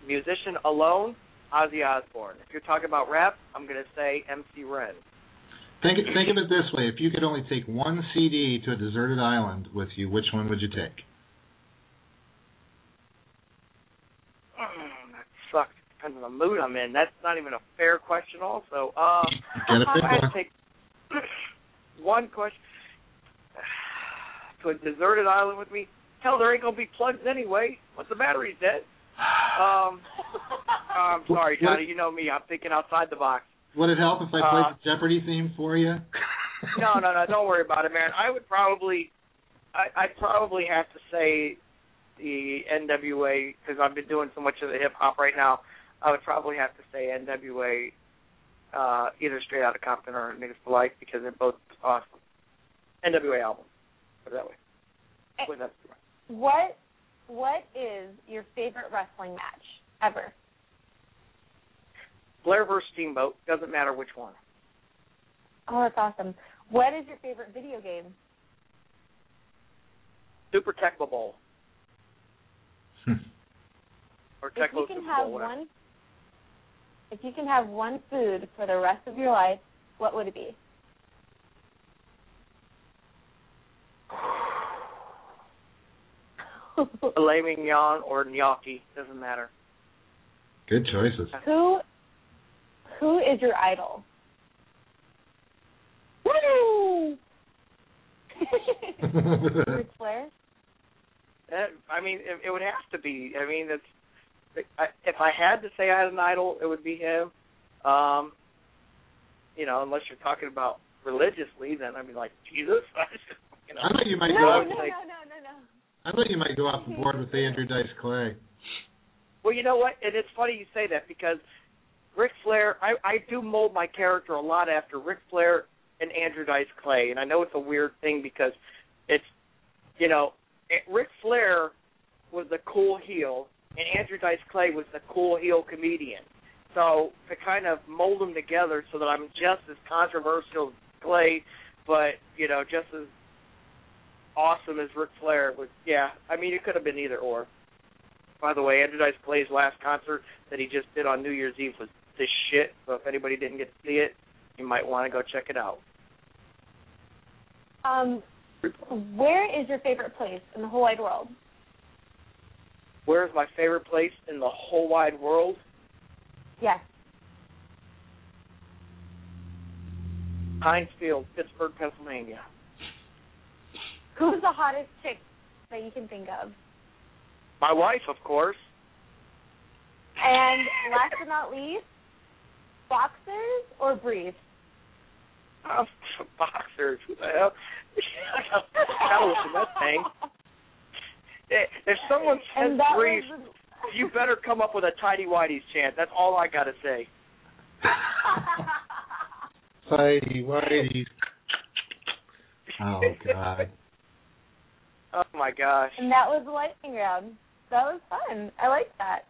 musician alone, Ozzy Osbourne. If you're talking about rap, I'm going to say MC Ren. Think think of it this way: if you could only take one CD to a deserted island with you, which one would you take? Mm, that sucks. Depends on the mood I'm in. That's not even a fair question. Also, uh, Gotta I'd one. take [clears throat] one question [sighs] to a deserted island with me. Hell, there ain't gonna be plugs anyway. Once the battery's dead. Um, [laughs] I'm sorry, Johnny. You know me. I'm thinking outside the box. Would it help if I played Uh, the Jeopardy theme for you? [laughs] No, no, no. Don't worry about it, man. I would probably, I, I'd probably have to say the NWA because I've been doing so much of the hip hop right now. I would probably have to say NWA, uh, either Straight Outta Compton or Niggas for Life because they're both awesome. NWA album. Put it that way. Wait, that's What what is your favorite wrestling match ever? Flair versus Steamboat. Doesn't matter which one. Oh, that's awesome. What is your favorite video game? Super Tecmo Bowl. or If you can Super have Bowl, whatever. one if you can have one food for the rest of your life, what would it be? [sighs] Filet mignon or gnocchi. Doesn't matter. Good choices. who who is your idol? [laughs] Woo! [laughs] Ric Flair? That, I mean, it, it would have to be. I mean, it's I, if I had to say I had an idol, it would be him. Um, you know, unless you're talking about religiously, then I'd be like Jesus. [laughs] you know, I thought you might no, go. no, Off, no, like- no, no, no. I thought you might go off the board with Andrew Dice Clay. Well, you know what? And it's funny you say that because Ric Flair, I, I do mold my character a lot after Ric Flair and Andrew Dice Clay, and I know it's a weird thing because it's, you know, Ric Flair was the cool heel, and Andrew Dice Clay was the cool heel comedian. So to kind of mold them together so that I'm just as controversial as Clay, but you know, just as awesome as Ric Flair was. Yeah, I mean, it could have been either or. By the way, Andrew Dice Clay's last concert that he just did on New Year's Eve was this shit. So if anybody didn't get to see it, you might want to go check it out. Um, where is your favorite place in the whole wide world? Where's my favorite place in the whole wide world? Yes. Heinz Field, Pittsburgh, Pennsylvania. Who's the hottest chick that you can think of? My wife, of course. And last but not least, boxers or briefs? Oh, [laughs] boxers. Who the hell? Gotta [laughs] listen to that thing. [laughs] Eh, If someone says And that briefs, was you better come up with a tidy whitey's chant. That's all I gotta say. [laughs] Whitey, Whitey. Oh God. [laughs] Oh my gosh. and that was the lightning round. That was fun. I like that.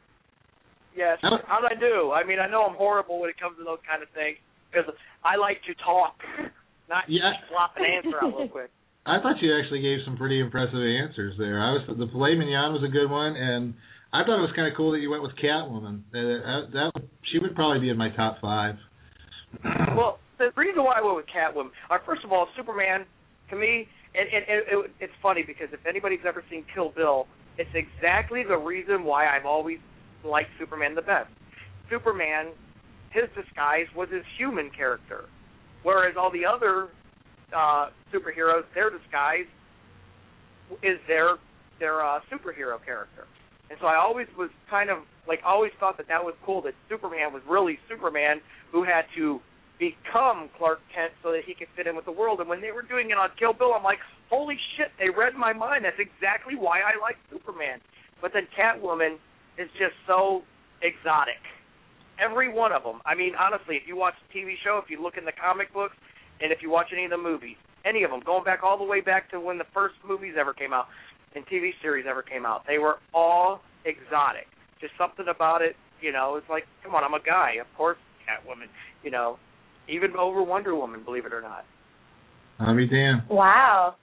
Yes. How- How'd I do? I mean, I know I'm horrible when it comes to those kind of things because I like to talk, [laughs] not Yeah. flop an answer out real quick. I thought you actually gave some pretty impressive answers there. I was the filet mignon was a good one, and I thought it was kind of cool that you went with Catwoman. That, that, she would probably be in my top five. [clears throat] Well, the reason why I went with Catwoman, uh, first of all, Superman to me, and, and, and it, it's funny because if anybody's ever seen Kill Bill, it's exactly the reason why I've always liked Superman the best. Superman, his disguise was his human character, whereas all the other uh, superheroes, their disguise is their their uh, superhero character. And so I always was kind of like always thought that that was cool that Superman was really Superman who had to become Clark Kent so that he could fit in with the world. And when they were doing it on Kill Bill, I'm like, holy shit, they read my mind. That's exactly why I like Superman. But then Catwoman is just so exotic. Every one of them. I mean, honestly, if you watch the TV show, if you look in the comic books, and if you watch any of the movies, any of them, going back all the way back to when the first movies ever came out and TV series ever came out, they were all exotic. Just something about it, you know, it's like, come on, I'm a guy. Of course, Catwoman, you know, even over Wonder Woman, believe it or not. I'll be damned. Wow.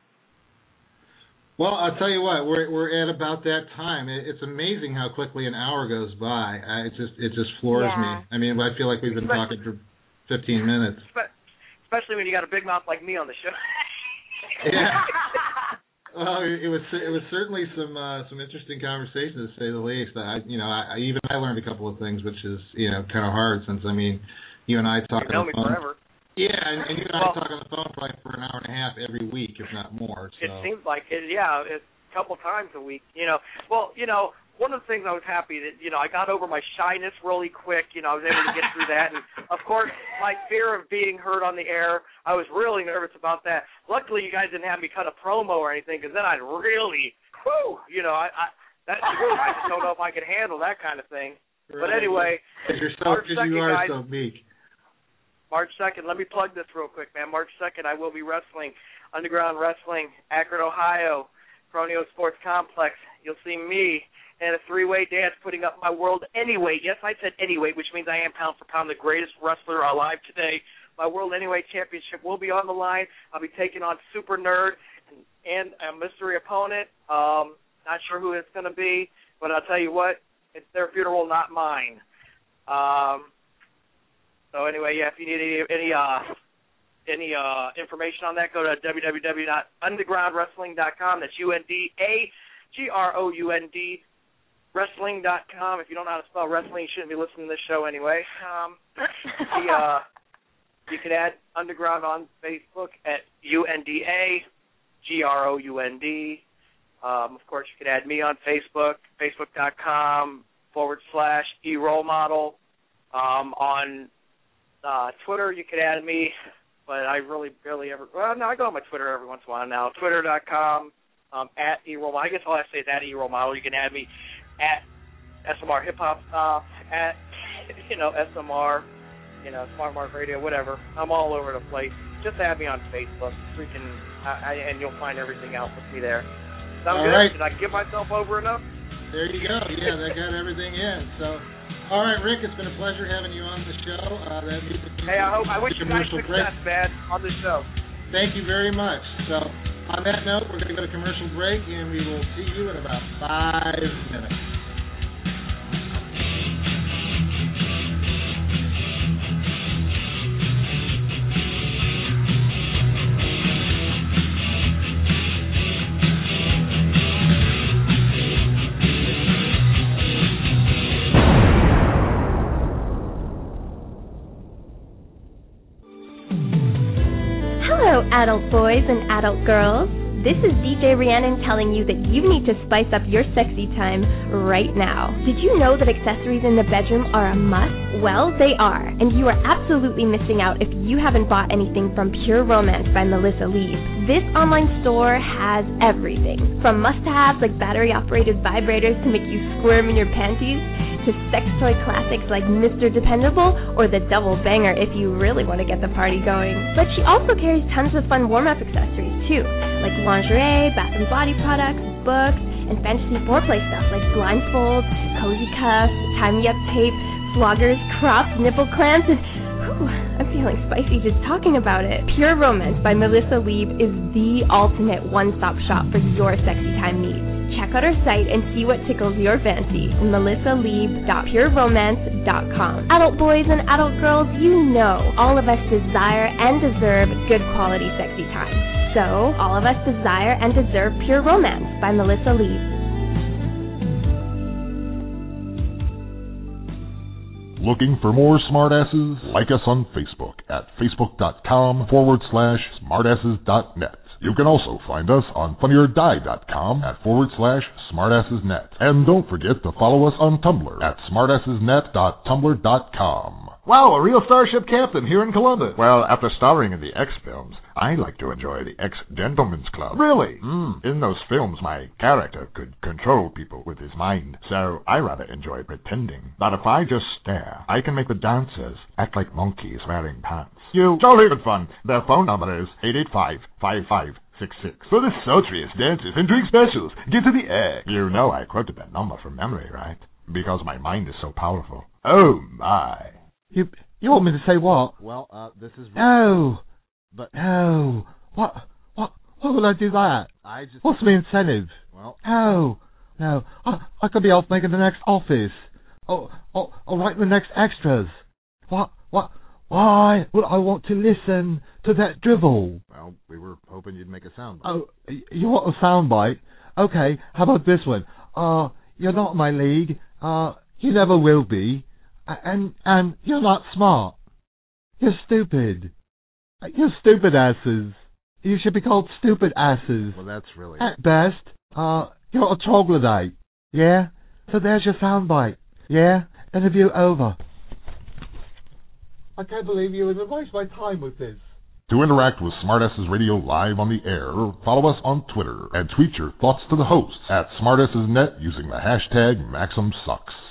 Well, I'll tell you what, we're we're at about that time. It, it's amazing how quickly an hour goes by. I, it just it just floors Yeah. me. I mean, I feel like we've been talking for 15 minutes. Spe- Especially when you got a big mouth like me on the show. [laughs] Yeah. [laughs] Well, it was it was certainly some uh, some interesting conversation to say the least. I you know I, I even I learned a couple of things, which is you know kind of hard since I mean you and I talk you know on the phone. forever. Yeah, and, and you and Well- I talk on the phone probably for an hour and a half every week, if not more. So It seems like it. Yeah, it's a couple times a week. You know, well, you know, one of the things I was happy that you know I got over my shyness really quick. You know, I was able to get through that, and of course my fear of being heard on the air. I was really nervous about that. Luckily, you guys didn't have me cut a promo or anything, because then I'd really, whoo, you know, I, I true. I just don't know if I could handle that kind of thing. But Right. anyway, 'Cause you're so March 'cause you 2nd, are guys. so meek. March 2nd, let me plug this real quick, man. March 2nd, I will be wrestling Underground Wrestling, Akron, Ohio, Cronio Sports Complex. You'll see me in a three-way dance putting up my world anyway. Yes, I said anyway, which means I am pound for pound the greatest wrestler alive today. My World Anyway Championship will be on the line. I'll be taking on Super Nerd and, and a mystery opponent. Um, not sure who it's going to be, but I'll tell you what, it's their funeral, not mine. Um, so anyway, yeah, if you need any any uh any uh information on that, go to www.undergroundwrestling.com. That's U N D A G R O U N D wrestling.com. If you don't know how to spell wrestling, you shouldn't be listening to this show anyway. Um, the, [laughs] uh, you can add Underground on Facebook at U N D A G R O U N D. Um, of course, you can add me on Facebook, facebook.com forward slash e role model. Um, on Uh, Twitter, you can add me, but I really barely ever. Well, no, I go on my Twitter every once in a while now. Twitter.com um, at eRoll. I guess all I say is at eRoll Model. You can add me at SMR Hip Hop, uh, at you know SMR, you know Smart Mark Radio, whatever. I'm all over the place. Just add me on Facebook. Freaking, I, I, and you'll find everything else with me there. Sound All good? right. Did I give myself over enough? There you go. Yeah, that got everything in. So, all right, Rick, it's been a pleasure having you on the show. Uh, that means Hey, I hope I wish you guys break. success, man, on the show. Thank you very much. So, on that note, we're going to go to commercial break, and we will see you in about five minutes. Boys and adult girls. This is DJ Rhiannon telling you that you need to spice up your sexy time right now. Did you know that accessories in the bedroom are a must? Well, they are, and you are absolutely missing out if you haven't bought anything from Pure Romance by Melissa Lieb. This online store has everything from must haves like battery operated vibrators to make you squirm in your panties to sex toy classics like Mr. Dependable or the double banger if you really want to get the party going. But she also carries tons of fun warm up accessories too, like lingerie, bath and body products, books, and fantasy foreplay stuff like blindfolds, cozy cuffs, tie me up tape, floggers, crops, nipple clamps, and whew, I'm feeling spicy just talking about it. Pure Romance by Melissa Lieb is the ultimate one stop shop for your sexy time needs. Check out our site and see what tickles your fancy. MelissaLieb.pureromance.com. Adult boys and adult girls, you know all of us desire and deserve good quality sexy time. So, all of us desire and deserve Pure Romance by Melissa Lieb. Looking for more smartasses? Like us on Facebook at facebook.com forward slash smartasses.net. You can also find us on funnyordie.com at forward slash smartassesnet. And don't forget to follow us on Tumblr at smartassesnet.tumblr.com. Wow, a real Starship Captain here in Columbus. Well, after starring in the X films, I like to enjoy the X Gentlemen's Club. Really? Mm. In those films, my character could control people with his mind, so I rather enjoy pretending. But if I just stare, I can make the dancers act like monkeys wearing pants. You, it's all even fun. Their phone number is 885-5566. For the sultriest dances and drink specials, get to the air. You know I quoted that number from memory, right? Because my mind is so powerful. Oh, my. You you want me to say what? Well, uh, this is... No. But... No. What? What? Why would I do that? I just... What's the incentive? Well... No. No. I, I could be off making the next office. Or, or, or write the next extras. What? What? Why would I want to listen to that drivel? Well, we were hoping you'd make a sound. Oh, you want a soundbite? Okay, how about this one? Uh, you're not my league. Uh, you never will be. And, and you're not smart. You're stupid. Uh, You're stupid asses. You should be called stupid asses. Well, that's really... At best, uh, you're a troglodyte. Yeah? So there's your soundbite. Yeah? Interview over. I can't believe you would waste my time with this. To interact with Smartasses Radio live on the air, follow us on Twitter and tweet your thoughts to the hosts at SmartassesNet using the hashtag MaximSucks.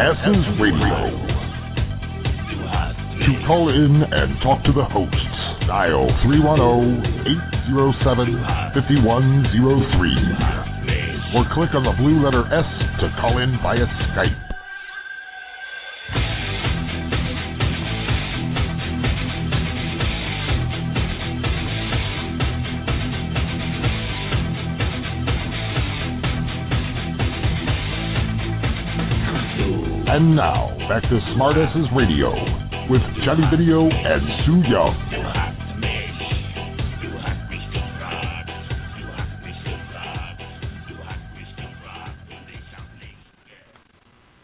Asses Radio. To call in and talk to the hosts, dial 310-807-5103 or click on the blue letter S to call in via Skype. And now, back to Smartasses Radio with Johnny Video and Sue Young.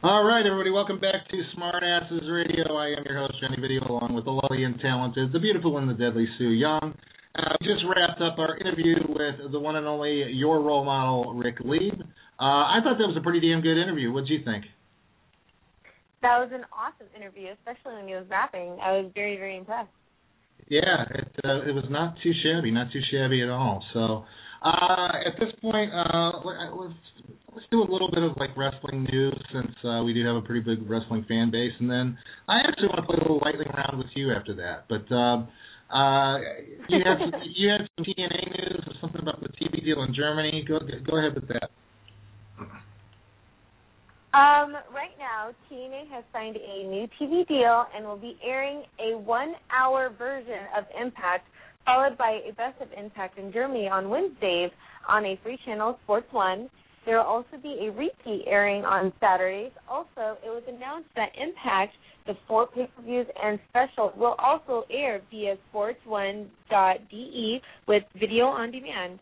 All right, everybody, welcome back to Smart Asses Radio. I am your host, Johnny Video, along with the lovely and talented, the beautiful and the deadly Sue Young. Uh, we just wrapped up our interview with the one and only your role model, Rick Lieb. Uh, I thought that was a pretty damn good interview. What did you think? That was an awesome interview, especially when he was rapping. I was very, very impressed. Yeah, it uh, it was not too shabby, not too shabby at all. So uh, at this point, uh, let's let's do a little bit of like wrestling news since uh, we do have a pretty big wrestling fan base, and then I actually want to play a little lightning round with you after that. But um, uh, you had some, [laughs] you had some TNA news or something about the TV deal in Germany. Go go ahead with that. Um, right now, TNA has signed a new TV deal and will be airing a one-hour version of Impact, followed by a Best of Impact in Germany on Wednesdays on a free channel, Sports One. There will also be a repeat airing on Saturdays. Also, it was announced that Impact, the four pay-per-views and specials, will also air via sports1.de with video on demand.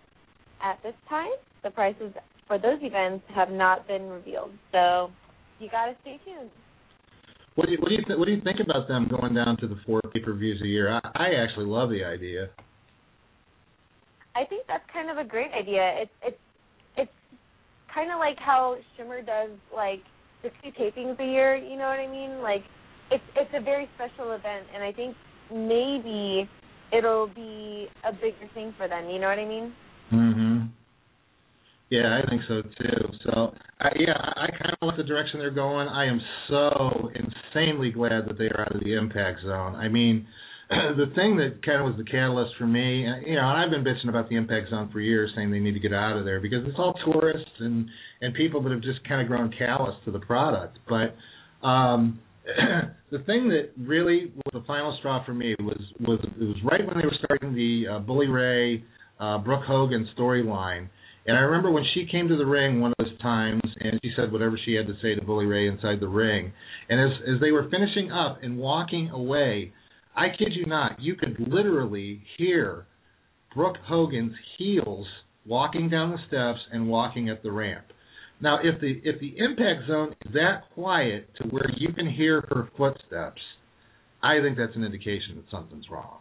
At this time, the prices for those events have not been revealed, so you gotta stay tuned. What do you what do you th- what do you think about them going down to the four pay-per-views a year? I, I actually love the idea. I think that's kind of a great idea. It's it's it's kind of like how Shimmer does like 60 tapings a year. You know what I mean? Like it's it's a very special event, and I think maybe it'll be a bigger thing for them. You know what I mean? Mhm. Yeah, I think so too. So, I, yeah, I kind of like the direction they're going. I am so insanely glad that they are out of the impact zone. I mean, [clears throat] the thing that kind of was the catalyst for me, you know, I've been bitching about the impact zone for years, saying they need to get out of there because it's all tourists and and people that have just kind of grown callous to the product. But um [clears throat] the thing that really was the final straw for me was was it was right when they were starting the uh, Bully Ray, uh, Brooke Hogan storyline. And I remember when she came to the ring one of those times, and she said whatever she had to say to Bully Ray inside the ring. And as as they were finishing up and walking away, I kid you not, you could literally hear Brooke Hogan's heels walking down the steps and walking up the ramp. Now, if the if the impact zone is that quiet to where you can hear her footsteps, I think that's an indication that something's wrong.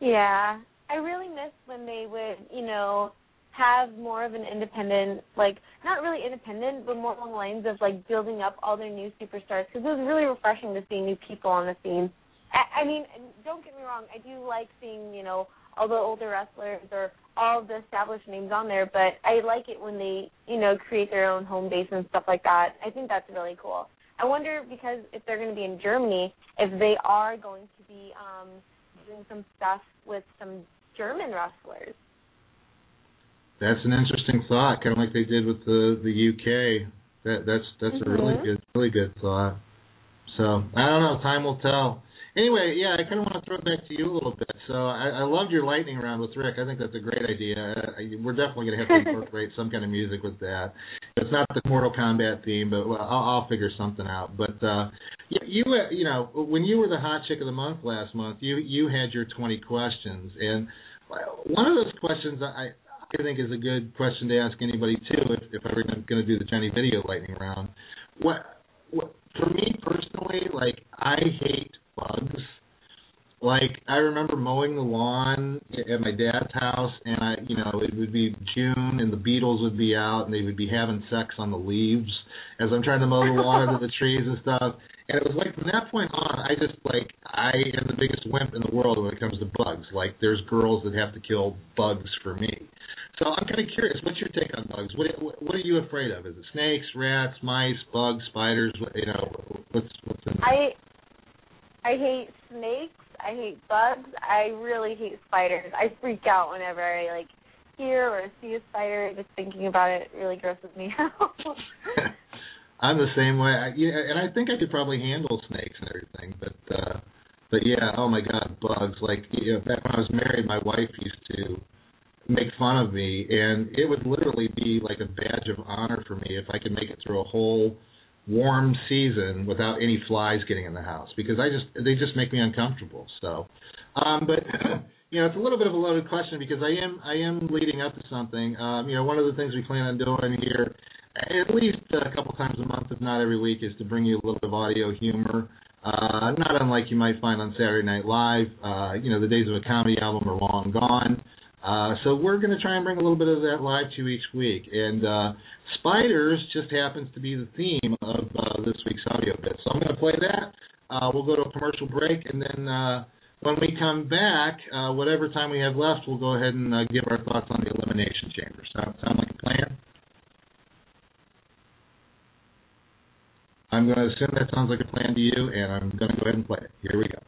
Yeah, I really miss when they would, you know, have more of an independent, like not really independent, but more along the lines of like building up all their new superstars because it was really refreshing to see new people on the scene. I, I mean, don't get me wrong, I do like seeing, you know, all the older wrestlers or all the established names on there, but I like it when they, you know, create their own home base and stuff like that. I think that's really cool. I wonder because if they're going to be in Germany, if they are going to be um doing some stuff with some German wrestlers. That's an interesting thought, kind of like they did with the the UK. That that's that's a really Mhm. good really good thought. So I don't know. Time will tell. Anyway, yeah, I kind of want to throw it back to you a little bit. So I, I loved your lightning round with Rick. I think that's a great idea. Uh, we're definitely going to have to [laughs] incorporate some kind of music with that. It's not the Mortal Kombat theme, but well, I'll, I'll figure something out. But uh, you, you, uh, you know, when you were the hot chick of the month last month, you you had your 20 questions, and one of those questions I I think is a good question to ask anybody too. If if I were going to do the Johnny Video lightning round, what what for me personally, like I hate bugs. Like I remember mowing the lawn at my dad's house, and I, you know, it would be June, and the beetles would be out, and they would be having sex on the leaves as I'm trying to mow the lawn under the trees and stuff. And it was like from that point on, I just like I am the biggest wimp in the world when it comes to bugs. Like there's girls that have to kill bugs for me. So I'm kind of curious. What's your take on bugs? What what are you afraid of? Is it snakes, rats, mice, bugs, spiders? What, you know, what's what's in I I hate snakes. I hate bugs. I really hate spiders. I freak out whenever I like hear or see a spider. Just thinking about it really grosses me [laughs] out. [laughs] I'm the same way. I, yeah, and I think I could probably handle snakes and everything, but uh but yeah, oh my god, bugs. Like you know, back when I was married, my wife used to make fun of me, and it would literally be like a badge of honor for me if I could make it through a whole warm season without any flies getting in the house because I just they just make me uncomfortable. So, um, but [laughs] you know, it's a little bit of a loaded question because I am I am leading up to something. Um, you know, one of the things we plan on doing here, at least a couple times a month, if not every week, is to bring you a little bit of audio humor. Uh, not unlike you might find on Saturday Night Live. Uh, you know, the days of a comedy album are long gone. Uh, so we're going to try and bring a little bit of that live to you each week. And uh, spiders just happens to be the theme of uh, this week's audio bit. So I'm going to play that. Uh, we'll go to a commercial break, and then uh, when we come back, whatever time we have left, we'll go ahead and give our thoughts on the elimination chamber. Sound, sound like a plan? I'm going to assume that sounds like a plan to you, and I'm going to go ahead and play it. Here we go.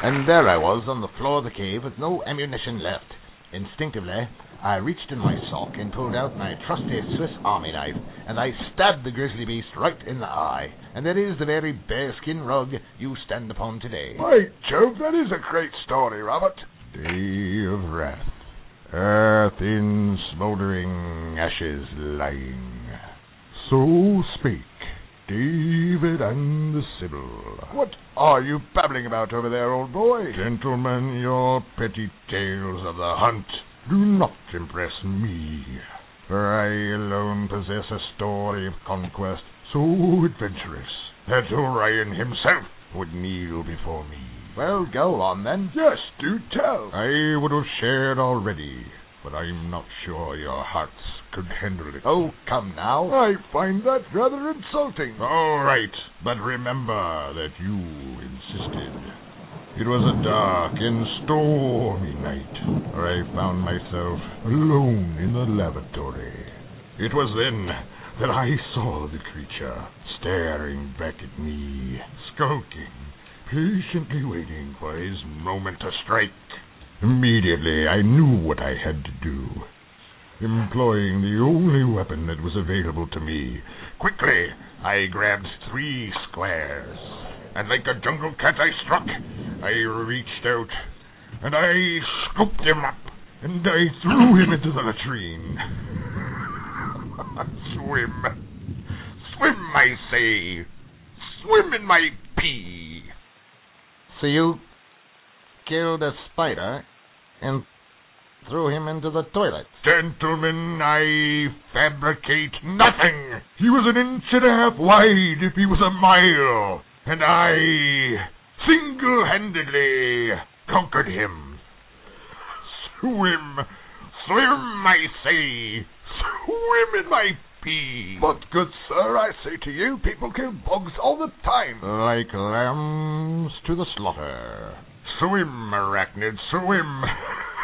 And there I was on the floor of the cave with no ammunition left. Instinctively, I reached in my sock and pulled out my trusty Swiss Army knife, and I stabbed the grizzly beast right in the eye. And that is the very bearskin rug you stand upon today. By Jove, that is a great story, Robert. Day of wrath. Earth in smouldering ashes lying. So spake David and the Sibyl. What are you babbling about over there, old boy? Gentlemen, your petty tales of the hunt do not impress me. For I alone possess a story of conquest so adventurous that Orion himself would kneel before me. Well, go on then. Yes, do tell. I would have shared already, but I'm not sure your hearts could handle it. Oh, come now. I find that rather insulting. All right, but remember that you insisted. It was a dark and stormy night, where I found myself alone in the lavatory. It was then that I saw the creature staring back at me, skulking, patiently waiting for his moment to strike. Immediately I knew what I had to do. Employing the only weapon that was available to me, quickly I grabbed three squares, and like a jungle cat I struck. I reached out, and I scooped him up, and I threw him into the latrine. [laughs] Swim. Swim, I say. Swim in my pee. So you killed a spider and threw him into the toilet. Gentlemen, I fabricate nothing. He was an inch and a half wide if he was a mile, and I single-handedly conquered him. Swim, swim, I say, swim in my pee. But, good sir, I say to you, people kill bugs all the time. Like lambs to the slaughter. Swim, arachnid, swim. [laughs]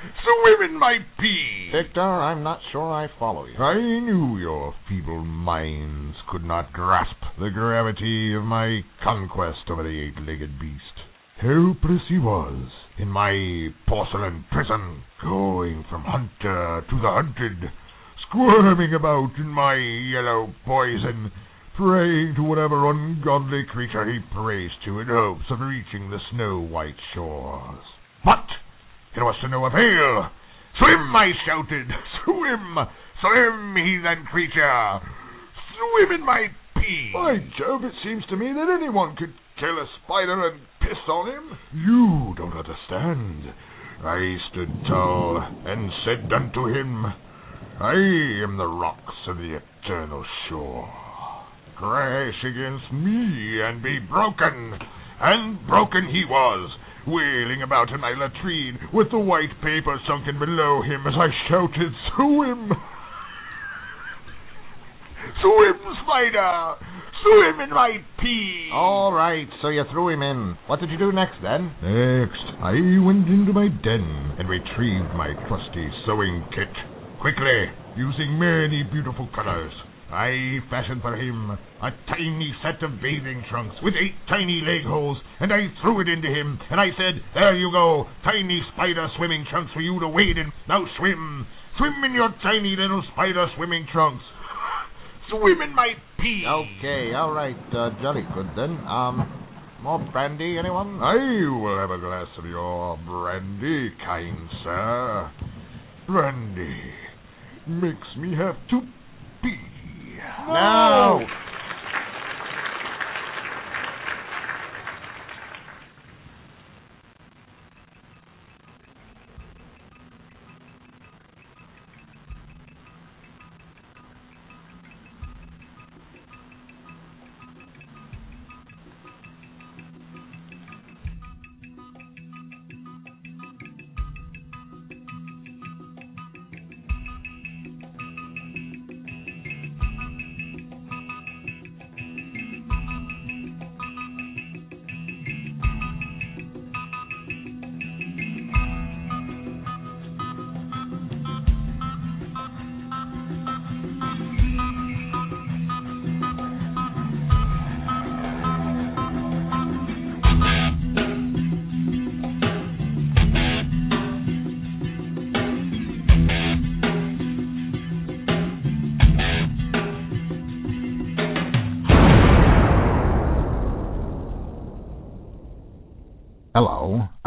swim in might be. Victor, I'm not sure I follow you. I knew your feeble minds could not grasp the gravity of my conquest over the eight-legged beast. Helpless he was in my porcelain prison, going from hunter to the hunted, squirming about in my yellow poison, praying to whatever ungodly creature he prays to in hopes of reaching the snow-white shores. But it was to no avail. Swim, I shouted. [laughs] Swim! Swim, heathen creature! Swim in my pee! By Jove, it seems to me that anyone could kill a spider and piss on him. You don't understand. I stood tall and said unto him, I am the rocks of the eternal shore. Crash against me and be broken. And broken he was, wailing about in my latrine with the white paper sunken below him as I shouted, Swim! [laughs] Swim, spider! Swim in my pee! All right, so you threw him in. What did you do next then? Next, I went into my den and retrieved my trusty sewing kit. Quickly, using many beautiful colors, I fashioned for him a tiny set of bathing trunks with eight tiny leg holes, and I threw it into him, and I said, There you go, tiny spider swimming trunks for you to wade in. Now swim, swim in your tiny little spider swimming trunks. [laughs] Swim in my pee. Okay, all right, uh, jolly good then. Um, more brandy, anyone? I will have a glass of your brandy, kind sir. Brandy. makes me have to pee. No. Oh.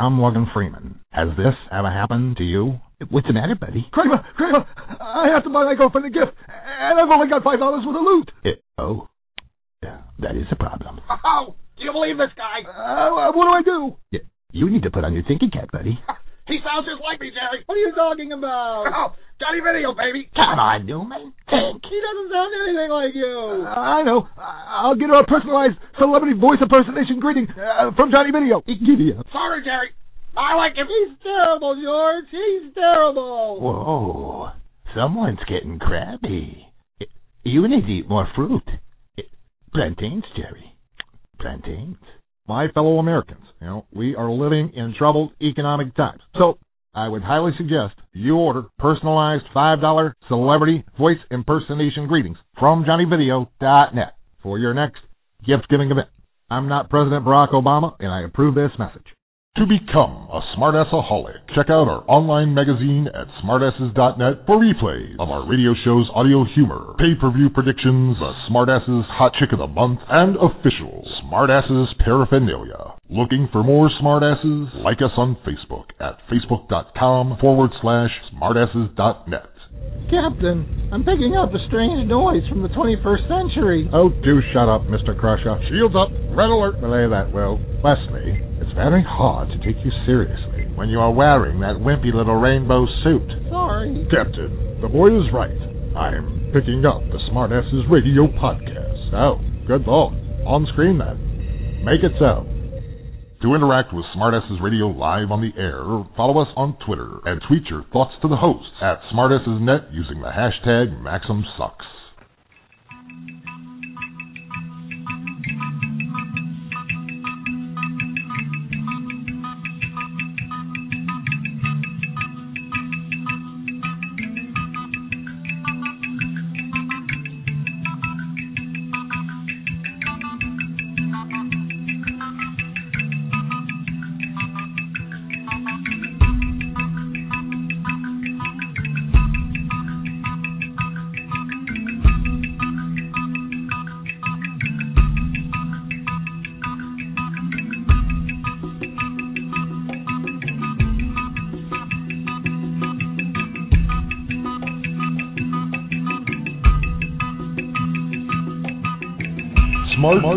I'm Logan Freeman. Has this ever happened to you? What's the matter, buddy? Kramer, Kramer, I have to buy my girlfriend a gift, and I've only got five dollars worth of loot. Eh, oh, yeah, that is a problem. Oh, do you believe this guy? Uh, what do I do? Yeah, you need to put on your thinking cap, buddy. He sounds just like me, Jerry. What are you talking about? Oh, Johnny Video, baby. Come on, Newman. Think. He doesn't sound anything like you. I know. I'll get her a personalized celebrity voice impersonation greeting uh, from Johnny Video. Giddy up. Sorry, Jerry. I like him. He's terrible, George. He's terrible. Whoa, someone's getting crabby. You need to eat more fruit. Plantains, Jerry. Plantains. My fellow Americans, you know, we are living in troubled economic times. So, I would highly suggest you order personalized $5 celebrity voice impersonation greetings from JohnnyVideo.net for your next gift giving event. I'm not President Barack Obama, and I approve this message. To become a smartassaholic, check out our online magazine at smartasses.net for replays of our radio show's audio humor, pay-per-view predictions, the Smartasses Hot Chick of the Month, and official Smartasses paraphernalia. Looking for more smartasses? Like us on Facebook at facebook.com forward slash smartasses.net. Captain, I'm picking up a strange noise from the 21st century. Oh, do shut up, Mr. Crusher. Shields up. Red alert. Belay that, Will. Wesley, it's very hard to take you seriously when you are wearing that wimpy little rainbow suit. Sorry. Captain, the boy is right. I'm picking up the Smartasses Radio Podcast. Oh, good lord. On screen then. Make it so. To interact with Smartasses Radio live on the air, follow us on Twitter and tweet your thoughts to the hosts at SmartassesNet using the hashtag MaximSucks.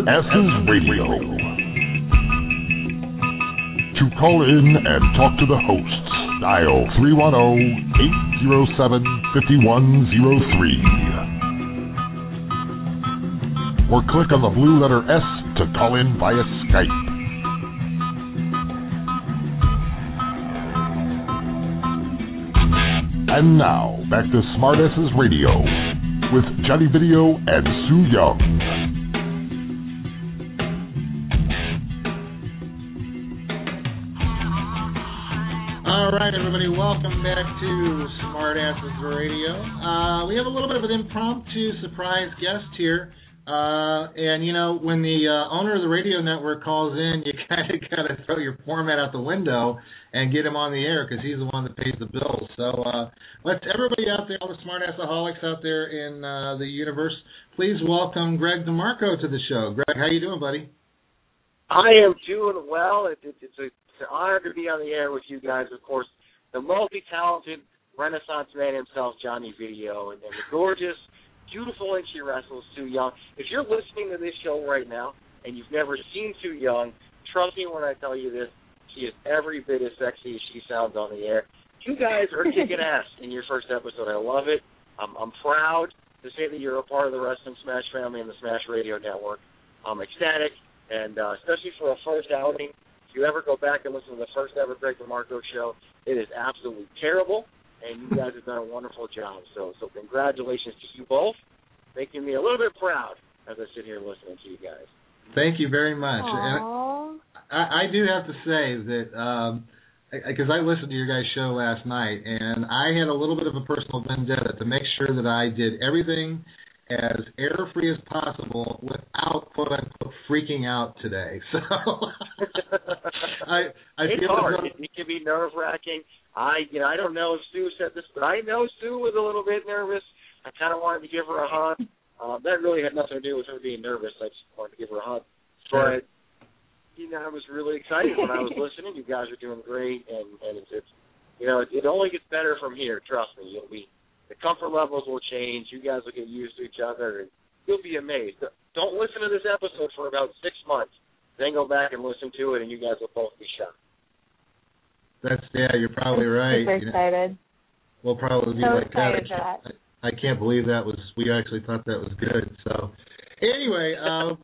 Asses Radio. To call in and talk to the hosts, dial 310-807-5103. Or click on the blue letter S to call in via Skype. And now, back to Smart Smartasses Radio with Johnny Video and Sue Young. Radio. Uh, we have a little bit of an impromptu surprise guest here. Uh, and, you know, when the uh, owner of the radio network calls in, [laughs] you kind of got to throw your format out the window and get him on the air because he's the one that pays the bills. So uh, let's, everybody out there, all the smart assaholics out there in uh, the universe, please welcome Greg DeMarco to the show. Greg, how you doing, buddy? I am doing well. It, it, it's, a, it's an honor to be on the air with you guys. Of course, the multi-talented, Renaissance man himself, Johnny Video, and, and the gorgeous, beautiful, and she wrestles Sue Young. If you're listening to this show right now and you've never seen Sue Young, trust me when I tell you this, she is every bit as sexy as she sounds on the air. You guys are kicking [laughs] ass in your first episode. I love it. I'm, I'm proud to say that you're a part of the Wrestling Smash family and the Smash Radio Network. I'm ecstatic, and uh, especially for a first outing. If you ever go back and listen to the first ever Greg DeMarco show, it is absolutely terrible, and you guys have done a wonderful job. So, so congratulations to you both, making me a little bit proud as I sit here listening to you guys. Thank you very much. And I, I do have to say that um because I listened to your guys' show last night, and I had a little bit of a personal vendetta to make sure that I did everything as error free as possible without quote unquote freaking out today. [laughs] So [laughs] I I it's feel hard. as It, it can be nerve wracking. I you know I don't know if Sue said this, but I know Sue was a little bit nervous. I kind of wanted to give her a hug. Um, that really had nothing to do with her being nervous. I just wanted to give her a hug. Sure. But you know I was really excited when I was listening. You guys are doing great, and and it's, it's you know it, it only gets better from here. Trust me. You'll be the comfort levels will change. You guys will get used to each other, and you'll be amazed. Don't listen to this episode for about six months. Then go back and listen to it, and you guys will both be shocked. That's yeah, you're probably right. Super You know, excited. we'll probably be So like that. for that. I can't believe that was we actually thought that was good. So anyway, um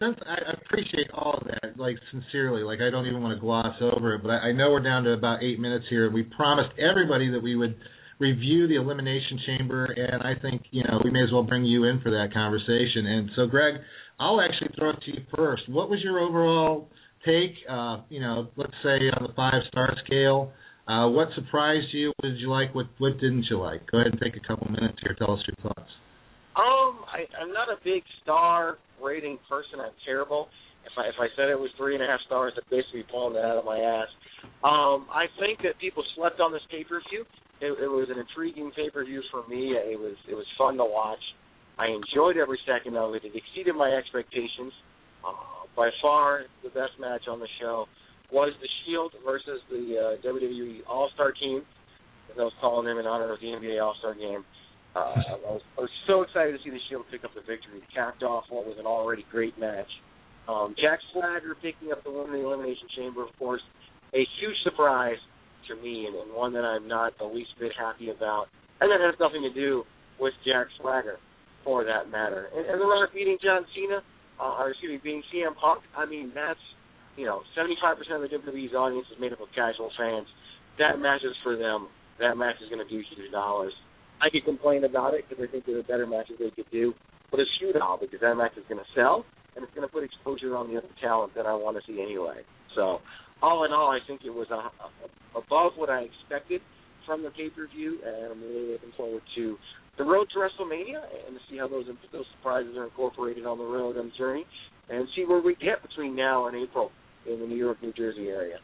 since I appreciate all of that, like sincerely, like I don't even want to gloss over it, but I, I know we're down to about eight minutes here, and we promised everybody that we would review the elimination chamber, and I think you know we may as well bring you in for that conversation. And so, Greg, I'll actually throw it to you first. What was your overall take? Uh, you know, let's say on the five star scale. Uh, what surprised you? What did you like? What what didn't you like? Go ahead and take a couple minutes here. Tell us your thoughts. Um, I, I'm not a big star rating person. I'm terrible. If I if I said it was three and a half stars, I'd basically pulling that out of my ass. Um, I think that people slept on this pay per view. It, it was an intriguing pay per view for me. It was it was fun to watch. I enjoyed every second of it. It exceeded my expectations. Uh, by far, the best match on the show was the Shield versus the uh, WWE All Star Team. I was calling them in honor of the NBA All Star Game. Uh, I, was, I was so excited to see the Shield pick up the victory. It capped off what was an already great match. Um, Jack Swagger picking up the win in the Elimination Chamber, of course, a huge surprise to me, and, and one that I'm not the least bit happy about. And that has nothing to do with Jack Swagger, for that matter. And, and The Rock beating John Cena, uh, or excuse me, beating CM Punk. I mean, that's you know, 75% of the WWE's audience is made up of casual fans. That match is for them. That match is going to do huge dollars. I could complain about it because I think there are better matches they could do, but it's shoot out because that match is going to sell and it's going to put exposure on the other talent that I want to see anyway. So, all in all, I think it was a, a, above what I expected from the pay per view, and I'm really looking forward to the road to WrestleMania and to see how those those surprises are incorporated on the road on the journey, and see where we get between now and April in the New York, New Jersey area.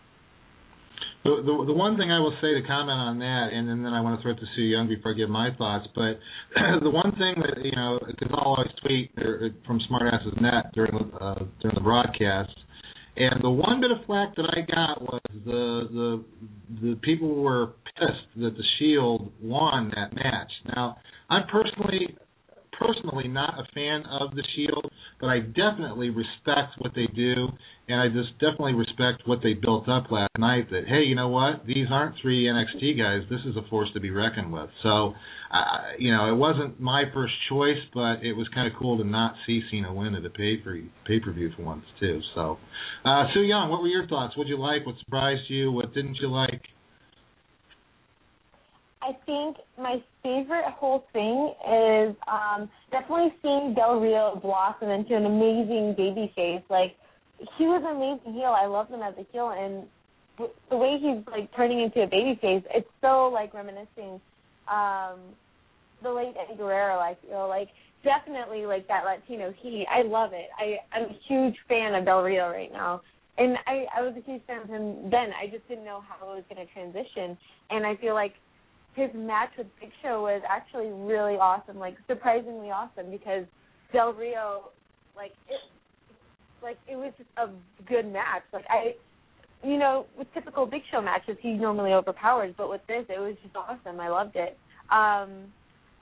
The, the the one thing I will say to comment on that, and, and then I want to throw it to Sue Young before I give my thoughts. But [clears throat] the one thing that you know, because I'll always tweet from Smartasses Net during the uh, during the broadcast, and the one bit of flack that I got was the the the people were pissed that the Shield won that match. Now, I'm personally personally not a fan of the Shield, but I definitely respect what they do, and I just definitely respect what they built up last night. That hey, you know what? These aren't three NXT guys. This is a force to be reckoned with. So, uh, you know, it wasn't my first choice, but it was kind of cool to not see Cena win at a pay per pay per view for once too. So, uh, Sue Young, what were your thoughts? What did you like? What surprised you? What didn't you like? I think my favorite whole thing is um definitely seeing Del Rio blossom into an amazing baby face. Like he was an amazing heel. I loved him as a heel and the way he's like turning into a baby face, it's so like reminiscing um the late Eddie Guerrero, you know, like definitely like that Latino heat. I love it. I I'm a huge fan of Del Rio right now. And I I was a huge fan of him then. I just didn't know how it was going to transition. And I feel like his match with Big Show was actually really awesome, like surprisingly awesome because Del Rio, like it, like it was just a good match. Like I, you know, with typical Big Show matches, he normally overpowers, but with this, it was just awesome. I loved it. Um,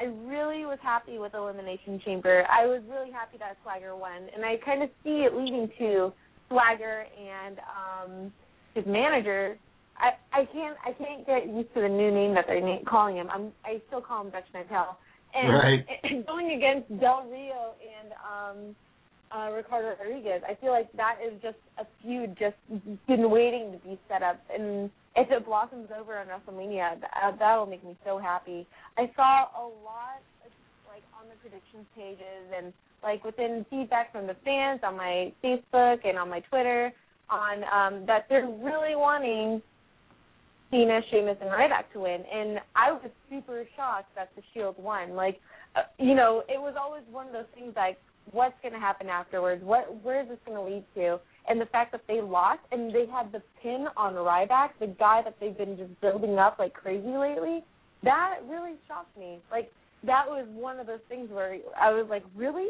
I really was happy with Elimination Chamber. I was really happy that Swagger won, and I kind of see it leading to Swagger and um, his manager. I I can't I can't get used to the new name that they're na- calling him. I'm I still call him Dutch Mantell. And Right. [laughs] going against Del Rio and um uh Ricardo Rodriguez, I feel like that is just a feud just been waiting to be set up and if it blossoms over on WrestleMania, that, that'll make me so happy. I saw a lot of, like on the predictions pages and like within feedback from the fans on my Facebook and on my Twitter on um that they're really wanting Cena, Sheamus, and Ryback to win, and I was super shocked that the Shield won. Like, uh, you know, it was always one of those things like, what's going to happen afterwards? What, where is this going to lead to? And the fact that they lost and they had the pin on Ryback, the guy that they've been just building up like crazy lately, that really shocked me. Like, that was one of those things where I was like, really?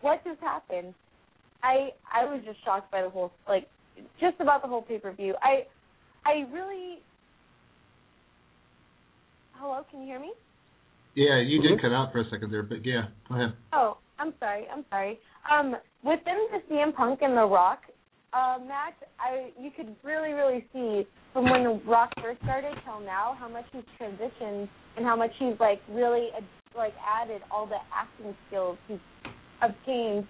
What just happened? I I was just shocked by the whole like just about the whole pay per view. I I really Hello, can you hear me? Yeah, you did cut out for a second there, but yeah, go ahead. Oh, I'm sorry. I'm sorry. Um, within the CM Punk and The Rock uh, match, I you could really, really see from when The Rock first started till now how much he's transitioned and how much he's like really like added all the acting skills he's obtained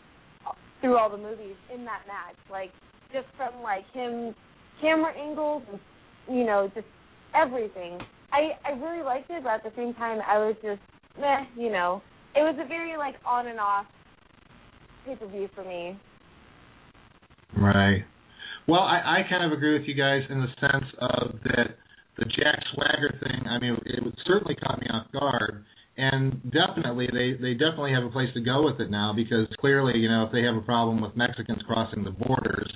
through all the movies in that match. Like just from like him camera angles and you know just everything. I I really liked it, but at the same time I was just meh, you know. It was a very like on and off pay per view for me. Right. Well, I, I kind of agree with you guys in the sense of that the Jack Swagger thing. I mean, it would certainly caught me off guard, and definitely they they definitely have a place to go with it now because clearly, you know, if they have a problem with Mexicans crossing the borders,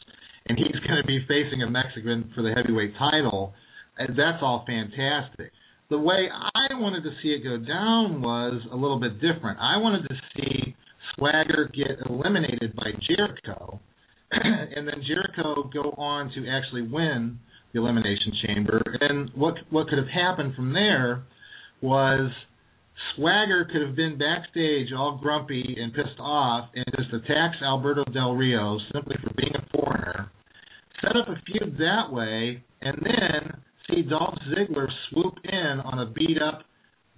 and he's going to be facing a Mexican for the heavyweight title, uh, that's all fantastic. The way I wanted to see it go down was a little bit different. I wanted to see Swagger get eliminated by Jericho, [clears throat] and then Jericho go on to actually win the Elimination Chamber. And what what could have happened from there was Swagger could have been backstage all grumpy and pissed off and just attacks Alberto Del Rio simply for being a foreigner, set up a feud that way, and then see Dolph Ziggler swoop in on a beat up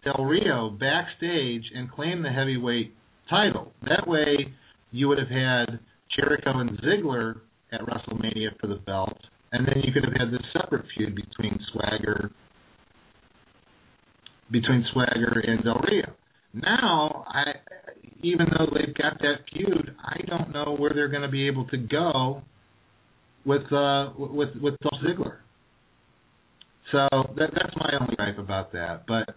Del Rio backstage and claim the heavyweight title. That way, you would have had Jericho and Ziggler at WrestleMania for the belt, and then you could have had this separate feud between Swagger between Swagger and Del Rio. Now, I even though they've got that feud, I don't know where they're going to be able to go with uh with with Dolph Ziggler. So that that's my only gripe about that. But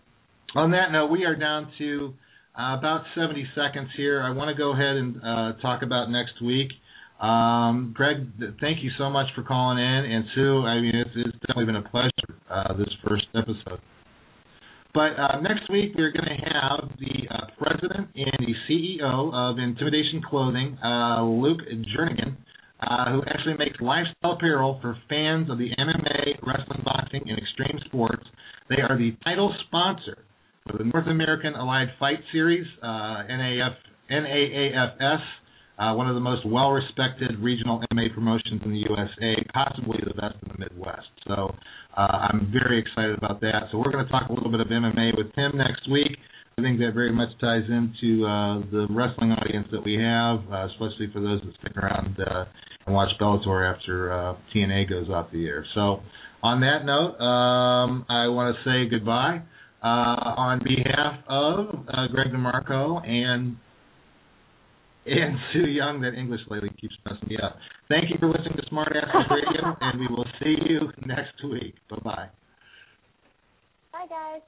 on that note, we are down to uh, about 70 seconds here. I want to go ahead and uh, talk about next week. Um, Greg, th- thank you so much for calling in, and Sue, I mean it's, it's definitely been a pleasure uh, this first episode. But uh, next week we're going to have the uh, president and the CEO of Intimidation Clothing, uh, Luke Jernigan, uh, who actually makes lifestyle apparel for fans of the MMA, wrestling, boxing, and extreme sports. They are the title sponsor for the North American Allied Fight Series, uh, NAF, NAAFS, uh, one of the most well-respected regional MMA promotions in the USA, possibly the best in the Midwest. So uh, I'm very excited about that. So we're going to talk a little bit of MMA with Tim next week. I think that very much ties into uh, the wrestling audience that we have, uh, especially for those that stick around uh, and watch Bellator after uh, TNA goes off the air. So, on that note, um, I want to say goodbye uh, on behalf of uh, Greg DeMarco and and Sue Young. That English lady keeps messing me up. Thank you for listening to Smart Asses Radio, [laughs] and we will see you next week. Bye bye. Bye guys.